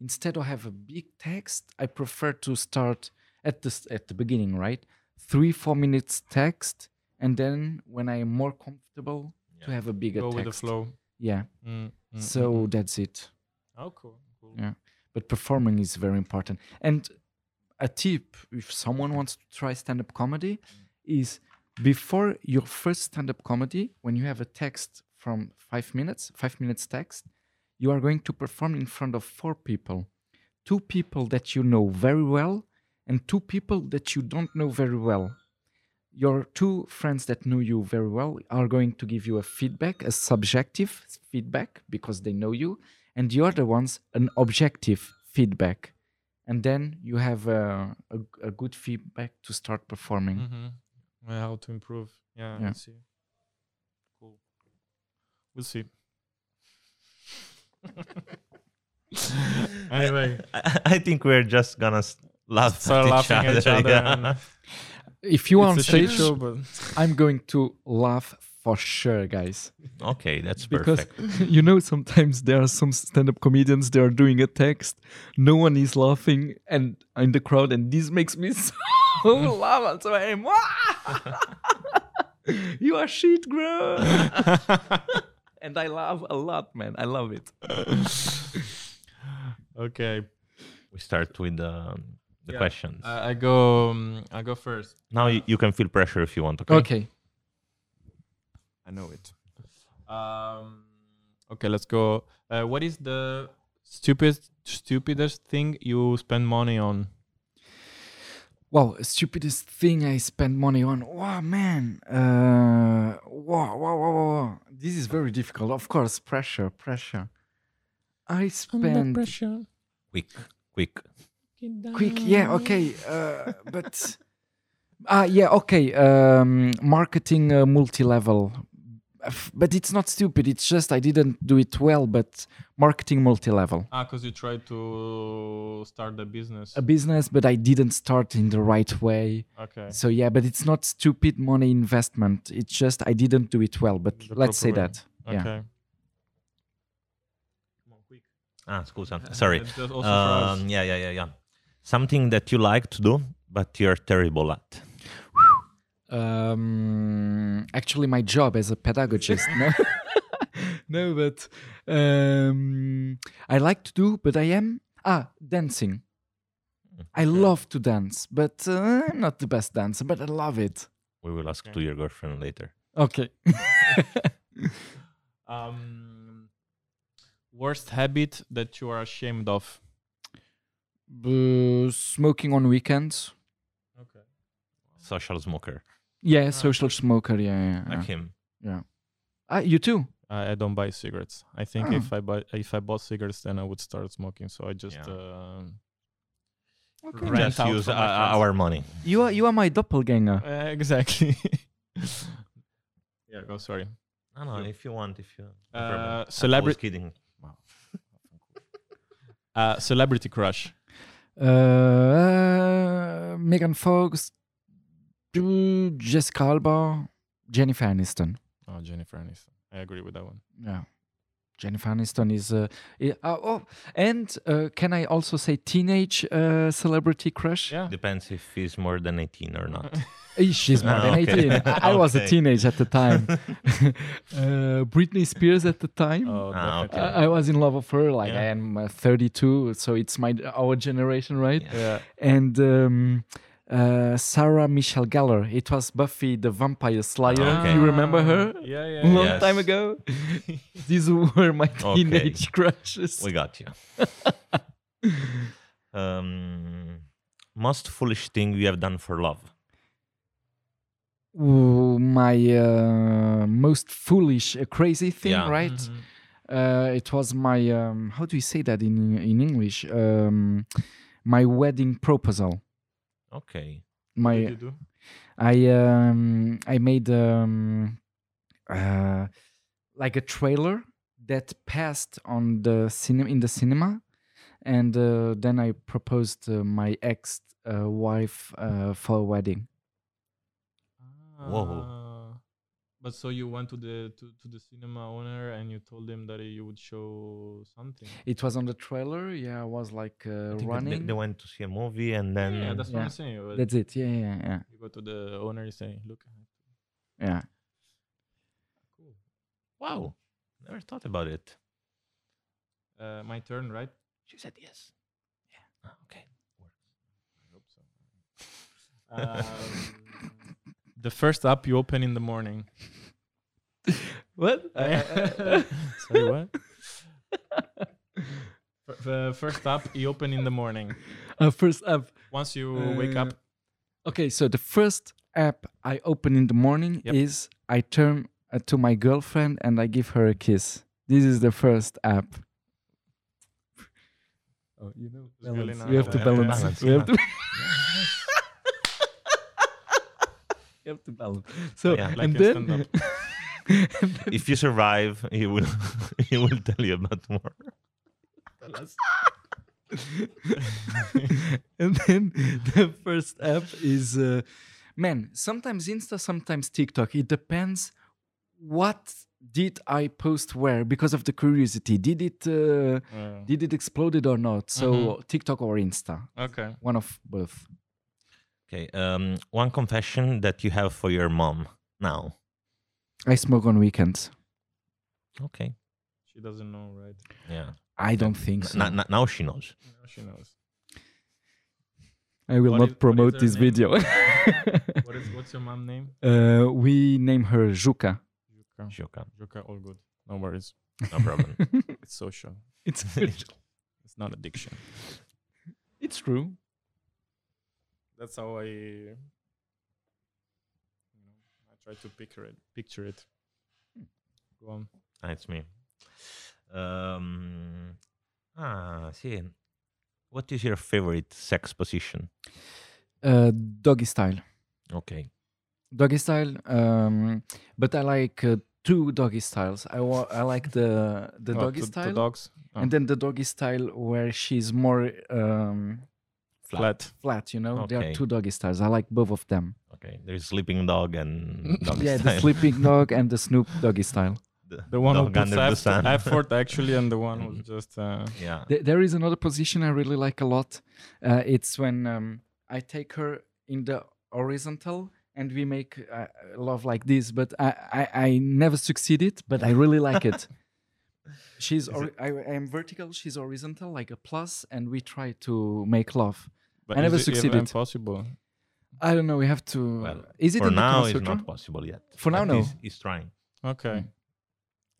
instead of have a big text I prefer to start at the at the beginning right 3 4 minutes text and then when I am more comfortable to have a bigger Go text. with the flow. Yeah. Mm, mm, So mm, mm. that's it. oh, cool. cool. Yeah. But performing is very important. And a tip if someone wants to try stand-up comedy is before your first stand-up comedy, when you have a text from five minutes, five minutes text, you are going to perform in front of four people. Two people that you know very well and two people that you don't know very well. Your two friends that know you very well are going to give you a feedback, a subjective feedback because they know you, and the other ones an objective feedback. And then you have a, a, a good feedback to start performing. Mm-hmm. Well, how to improve? Yeah, Yeah. let's see. Cool. We'll see. anyway, I, I think we're just gonna laugh start at laughing at each other. yeah. If you are on it's a shit stage, show, but I'm going to laugh for sure, guys. okay, that's because perfect. you know sometimes there are some stand-up comedians they are doing a text no one is laughing and in the crowd and this makes me so laugh and so i'm "Wah!" you are shit bro and i laugh a lot man i love it okay. We start with um, the Yeah. questions. I I go. Um, I go first. now you, you can feel pressure if you want. Okay. okay I know it. Um, okay, let's go. Uh, what is the stupidest stupidest thing you spend money on? wow stupidest thing i spend money on wow man uh wow, wow. This is very difficult of course pressure pressure i spend pressure. Quick, quick. quick yeah okay uh, but ah yeah okay um marketing uh, multi-level f- but it's not stupid. It's just I didn't do it well. But marketing multi-level, Ah, because you tried to start a business. a business, but I didn't start in the right way. Okay. So yeah, but it's not stupid money investment. It's just I didn't do it well. But The let's say way. that. Okay. Come on, quick. Ah, scusa. Sorry. That's just also for us. Um, yeah, yeah, yeah, yeah. Something that you like to do, but you're terrible at. Um, actually, my job as a pedagogist. no, no, but um, I like to do, but I am ah dancing. I Okay. love to dance, but uh, I'm not the best dancer, but I love it. We will ask Okay. to your girlfriend later. Okay. Um, worst habit that you are ashamed of. Uh, smoking on weekends. Okay. Social smoker. Yeah, social smoker. Yeah, yeah. yeah. Like him. Yeah. Ah, you too. I, I don't buy cigarettes. I think Ah. if I buy if I bought cigarettes, then I would start smoking. So I just Yeah. uh, Okay. Rent Just out use from uh, my friends. our money. You are you are my doppelganger. uh, exactly. yeah. Go. sorry. No, no, if you want, if you. no Uh, problem. I was celebra- kidding. Uh, celebrity crush. Uh, Megan Fox, uh, Jessica Alba, Jennifer Aniston. Oh, Jennifer Aniston. I agree with that one. Yeah. Jennifer Aniston is uh, i- uh, oh and uh, can I also say teenage uh, celebrity crush? Yeah. Depends if he's more than 18 or not. She's more than okay. 18. I, I was a teenager at the time. uh, Britney Spears at the time. Oh, Ah, okay. I, I was in love of her. Like Yeah. I am uh, 32, so it's my our generation, right? Yeah. Yeah. and um, uh, Sarah Michelle Gellar. It was Buffy the Vampire Slayer. Okay. You remember her? Ah, Yeah, yeah. Long Yes. time ago. These were my Okay. teenage crushes. We got you. um, most foolish thing you have done for love. Ooh, my uh, most foolish, uh, crazy thing, Yeah. right? Mhm. Uh, it was my um, how do you say that in in English? Um, my wedding proposal. Okay. What My did you do? I um I made um uh like a trailer that passed on the cinema in the cinema, and uh, then I proposed uh, my ex uh, wife uh, for a wedding. Whoa. But so you went to the to, to the cinema owner and you told him that you would show something. It was on the trailer. Yeah, I was like uh, think that they, running. they went to see a movie and then. yeah, that's what yeah. I'm saying. but That's it. Yeah, yeah, yeah, you go to the owner, you say, "Look, at it. yeah. cool. wow. Never thought about it. Uh, my turn, right? She said yes. Yeah. Ah, okay. I hope so. Um, the first app you open in the morning. What? Sorry, what? The first app you open in the morning. uh, first app. Once you wake up, Okay, so the first app I open in the morning Yep. is I turn uh, to my girlfriend and I give her a kiss. This is the first app. Oh, you know, It's really we have to Yeah, balance. balance, We have to. We have to balance. So Yeah. Like and then, stand-up. and then if you survive, he will he will tell you about more. and then the first app is uh, man sometimes insta sometimes tiktok it depends what did i post where because of the curiosity did it uh, Uh, did it exploded or not so Mhm. tiktok or insta okay. one of both Okay. Um, one confession that you have for your mom now. i smoke on weekends Okay. She doesn't know, right? Yeah. i don't think so n- n- now she knows. Now she knows. i will What not is- promote this name? video What is what's your mom name? uh, we name her juka Juka. Shuka. Juka, all good. No worries. No problem. It's social. it's social. It's not addiction. it's true That's how I you know, I try to picture it picture it. Go on. Ah, it's me. Um, ah, see. What is your favorite sex position? uh, doggy style Okay. doggy style um but i like uh, two doggy styles. I wa- I like the the Oh, doggy to- to style, dogs. Oh. and then the doggy style where she's more um, flat. flat. You know, there are two doggy styles. I like both of them. Okay, there's sleeping dog and dog yeah, style. the sleeping dog and the Snoop doggy style. The one who dog puts under the effort, sun. effort actually, and the one who's just. Uh, yeah. Th- there is another position I really like a lot. Uh, it's when um, I take her in the horizontal and we make uh, love like this. But I, I, I never succeeded, but I really like it. She's Is or- I, I am vertical, she's horizontal, like a plus, and we try to make love. But I never is it even succeeded. Possible. I don't know. We have to. Well, is it For in now, Kama it's not possible yet. For now, but no. He's, he's trying. Okay. Mm.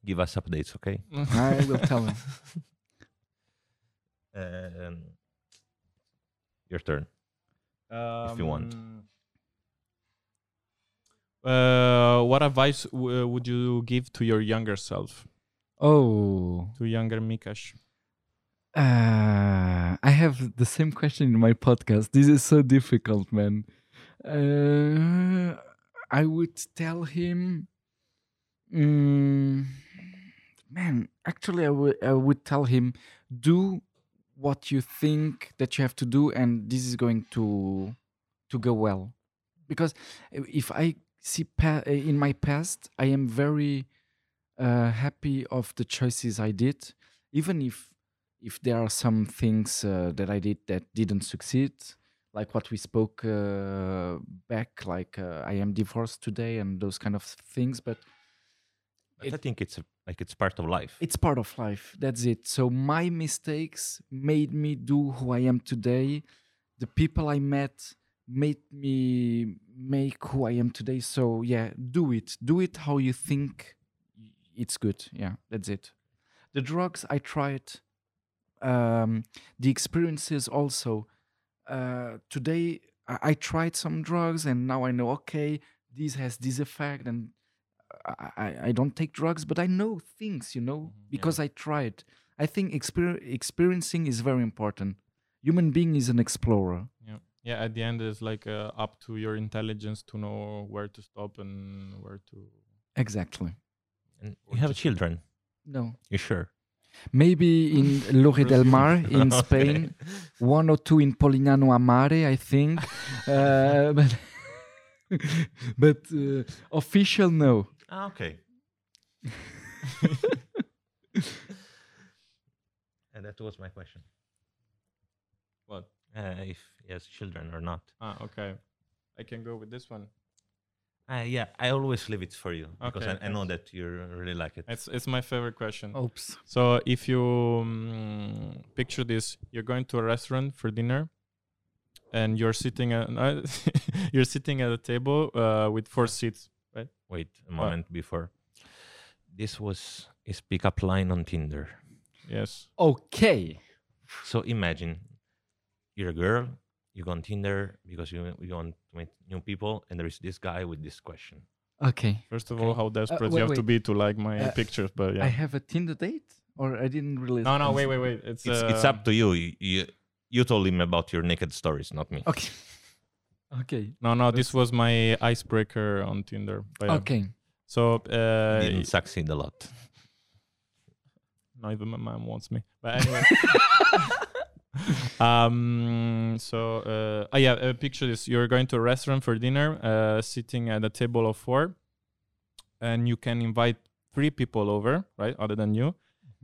Give us updates, okay? I will tell him. Um, your turn. If you want. Um, Uh, what advice w- would you give to your younger self, Oh, to younger Micas? Uh, I have the same question in my podcast. This is so difficult, man. Uh, I would tell him, mm, man. Actually, I would I would tell him, do what you think that you have to do, and this is going to to go well. Because if I see pa- in my past, I am very uh, happy of the choices I did, even if if there are some things uh, that I did that didn't succeed, like what we spoke uh, back, like uh, I am divorced today and those kind of things. But But I think it's a, like it's part of life. it's part of life. That's it. So my mistakes made me do who I am today. The people I met made me make who I am today. So yeah, do it. Do it how you think it's good. Yeah, that's it. The drugs I tried, um, the experiences also. Uh, today I, I tried some drugs and now I know okay, this has this effect and I, I- I don't take drugs, but I know things, you know, yeah. because I tried. I think exper- experiencing is very important. Human being is an explorer. Yeah. Yeah. At the end, it's like uh, up to your intelligence to know where to stop and where to. Exactly. And Or you have children. No. You sure? Maybe in Lloret de Mar in Okay. Spain, one or two in Polignano a Mare, I think. uh, but but uh, official, no. Ah, okay. and that was my question. What? Uh, if he has children or not. Ah, okay. I can go with this one. Uh, yeah, I always leave it for you because Okay, I, I know that you really like it. It's it's my favorite question. Oops. So if you mm, picture this, you're going to a restaurant for dinner, and you're sitting at uh, you're sitting at a table uh, with four seats. Wait a moment before. This was his pickup line on Tinder. Yes. Okay. So imagine you're a girl, you go on Tinder because you, you want to meet new people, and there is this guy with this question. Okay. First of all, how desperate wait, you have to be to like my Uh, pictures, but yeah. I have a Tinder date, or I didn't really. no, no, wait, wait, wait. It's It's, it's uh, up to you. You, you. you told him about your naked stories, not me. Okay. Okay. No, no, this was my icebreaker on Tinder. But yeah. Okay. So uh, Didn't succeed a lot. not even my mom wants me. But anyway. um. So, uh, oh yeah. Uh, picture this: you're going to a restaurant for dinner, uh, sitting at a table of four, and you can invite three people over, right, other than you,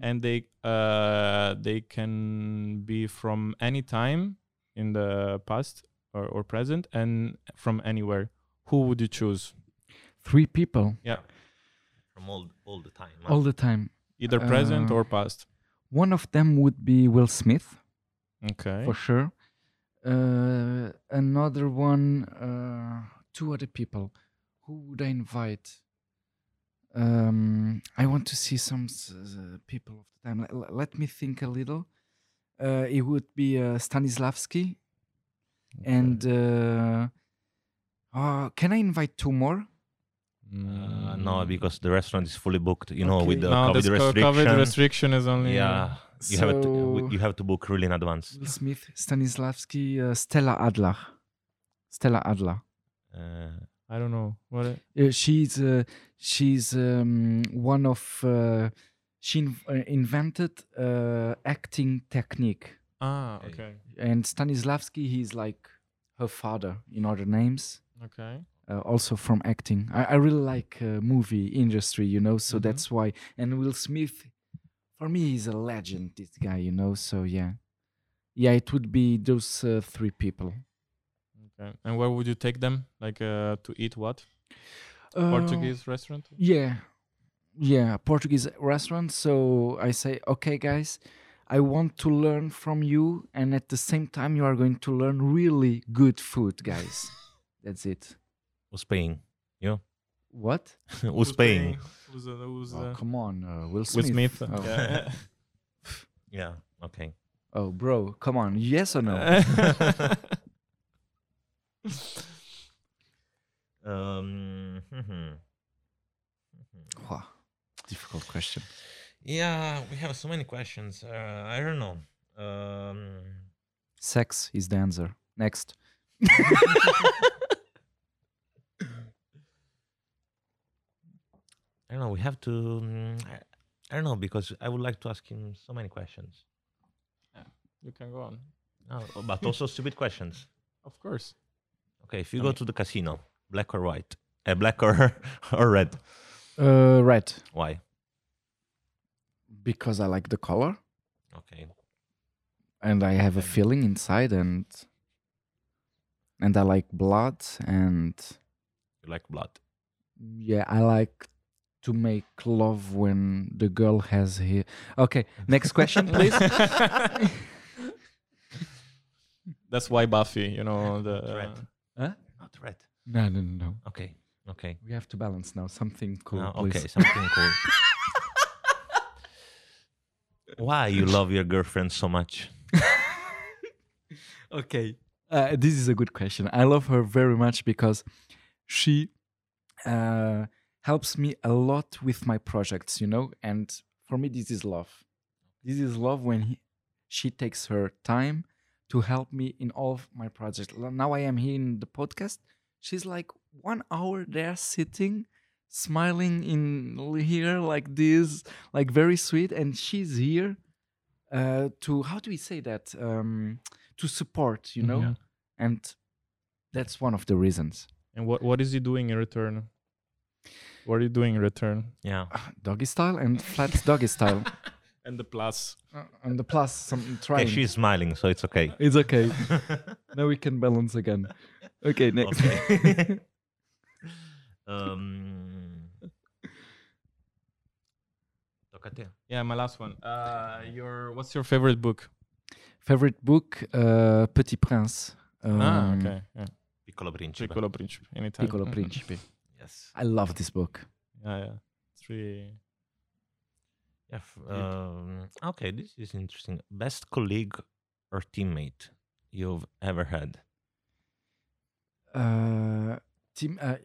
and they uh they can be from any time in the past or, or present, and from anywhere. Who would you choose? Three people Yeah. From all, all the time. huh? all the time. Either present Uh, or past. One of them would be Will Smith. Okay. for sure. Uh, another one, uh, two other people. Who would I invite? Um, I want to see some s- s- uh, people of the time. Let, let- let me think a little. Uh, it would be uh, Stanislavski, and uh, uh, can I invite two more? Uh, no, because the restaurant is fully booked. You know, with the no, COVID restriction. COVID restriction is only. yeah, you have to you have to book really in advance. Will Smith, Stanislavski, uh, Stella Adler. Stella Adler. Uh, I don't know what. It, Uh, she's uh, she's um, one of uh, she in- uh, invented uh, acting technique, ah, Okay. okay, and Stanislavski he's like her father in other names. okay. uh, also from acting. I, I really like uh, movie industry, you know, so Mhm. that's why. And Will Smith, for me, he's a legend. This guy, you know. So yeah, yeah, it would be those uh, three people. Okay. And where would you take them? Like uh, to eat what? Uh, Portuguese restaurant? Yeah, yeah, Portuguese restaurant. So I say, okay, guys. I want to learn from you, and at the same time, you are going to learn really good food, guys. That's it. Who's paying? You? What? Who's paying? Who's, uh, who's, Oh, come on, uh, Will Will Smith. Smith. Oh. Yeah. Yeah. Okay. Oh, bro, come on. Yes or no? Um. mhm. Wow, difficult question. Yeah, we have so many questions. Uh, I don't know. Um, Sex is the answer. Next. I don't know. We have to. mm, I, I don't know because I would like to ask him so many questions. Yeah, you can go on. No, but also stupid questions. Of course. Okay, if you I go mean- to the casino, black or white? Uh, black or or red? Uh, red. Why? Because I like the color Okay. and I have a feeling inside and and I like blood and You like blood. yeah, I like to make love when the girl has here. Okay, next question, please. That's why Buffy, you know, the Right. uh, huh? Not red. No, no, no, no. Okay. Okay. We have to balance now. Something cool, No, please. okay, something cool. Why you love your girlfriend so much? okay uh, this is a good question i love her very much because she uh, helps me a lot with my projects you know and for me this is love. This is love when he, she takes her time to help me in all of my projects. Now i am here in the podcast. She's like one hour there sitting smiling in here like this like very sweet and she's here uh, to how do we say that? Um, to support you know? Mhm. and that's one of the reasons. And what what is he doing in return? What are you doing in return? Yeah. Ah, doggy style and flat doggy style And the plus. Uh, and the plus some Okay, trying she's smiling, so it's okay. it's okay now we can balance again okay next Okay. um, toca. Yeah, my last one. Uh, your what's your favorite book? favorite book uh, petit prince ah, um, okay. Yeah. Piccolo Principe. Piccolo Principe. In Italian. piccolo principe Yes. i love this book Yeah, yeah. It's really. Yeah. f- Um, okay, this is interesting. Best colleague or teammate you've ever had? uh, team, uh,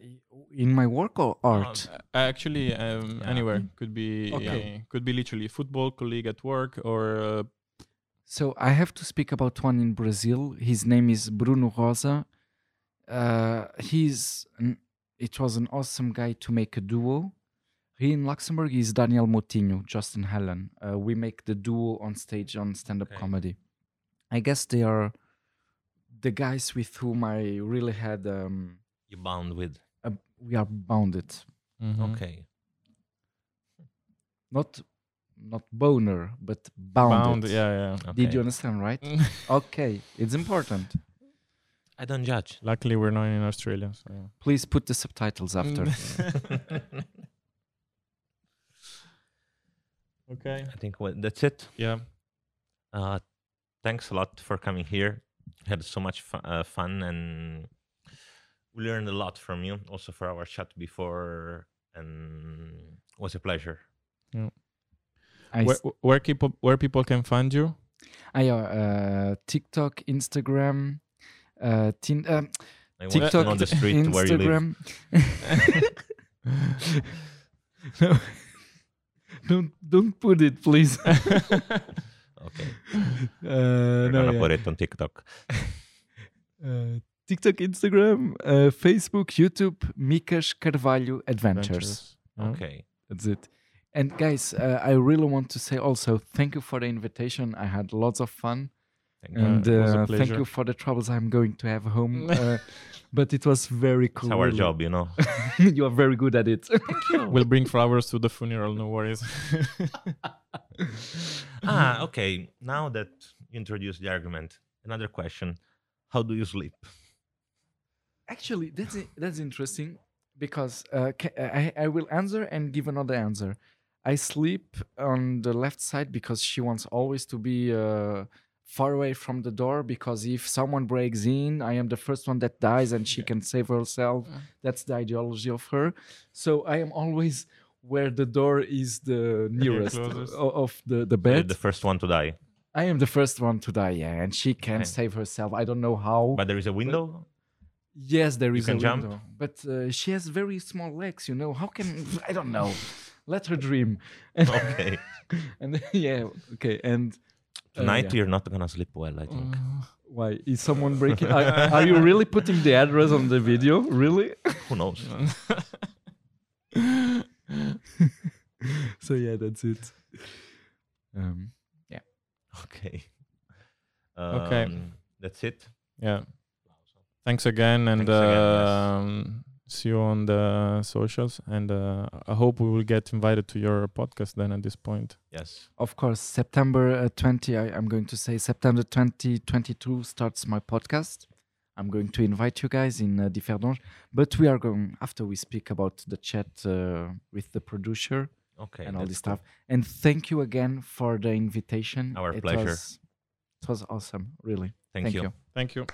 in my work or art Uh, actually, um, Yeah. anywhere could be. Okay. uh, could be literally football colleague at work or. Uh, So I have to speak about one in Brazil. His name is Bruno Rosa. Uh, he's an, it was an awesome guy to make a duo. Here in Luxembourg is Daniel Moutinho, Justin Helen. Uh, we make the duo on stage on stand-up Okay. comedy. I guess they are the guys with whom I really had um, You bound with? a, we are bounded. mhm. Okay. Not not boner, but bounded. Bound. Yeah, yeah. okay. Did you understand, right? Okay, it's important. I don't judge. Luckily, we're not in Australia. So yeah. Please put the subtitles after. okay. I think well, that's it. Yeah. Uh, thanks a lot for coming here. We had so much fu- uh, fun and we learned a lot from you. Also for our chat before, and it was a pleasure. I Where, s- where people where people can find you? I, uh, TikTok, Instagram, uh, tin, um, to TikTok, know the street where you live. Instagram. no, don't don't put it, please. uh, Okay, we're no, gonna yeah. put it on TikTok. uh, TikTok, Instagram, uh, Facebook, YouTube, Micas Carvalho Adventures. Yeah. Okay. That's it. And guys, uh, I really want to say also thank you for the invitation. I had lots of fun. Thank you. and it was a uh, thank you for the troubles I'm going to have home. uh, but it was very cool. It's our job, you know. you are very good at it. We'll bring flowers to the funeral. No worries. ah, okay. Now that you introduced the argument, another question: How do you sleep? Actually, that's that's interesting because uh, I I will answer and give another answer. I sleep on the left side because she wants always to be uh, far away from the door because if someone breaks in, I am the first one that dies and she can save herself. That's the ideology of her. So I am always where the door is the nearest closest. of the the You're bed. the first one to die, I am the first one to die, yeah, and she can Okay. save herself. I don't know how. but there is a window. Yes, there is can a jump? window, but uh, she has very small legs. You know how can I don't know. Let her dream. And, Okay. and yeah, okay. And Tonight yeah. you're not gonna sleep well. I think. why is someone breaking? are, are you really putting the address on the video? Really? Who knows? so yeah, that's it. Um, Okay. Okay. Um, That's it. yeah. Thanks again, and Thanks again, yes. um, see you on the socials. And uh, I hope we will get invited to your podcast then. At this point, Yes. of course, September uh, 20. I, I'm going to say September 2022 starts my podcast. I'm going to invite you guys in uh, Differdange, but we are going after we speak about the chat uh, with the producer Okay. and all this cool. stuff. And thank you again for the invitation. Our It pleasure. Was, it was awesome, really. Thank, Thank you. you. thank you.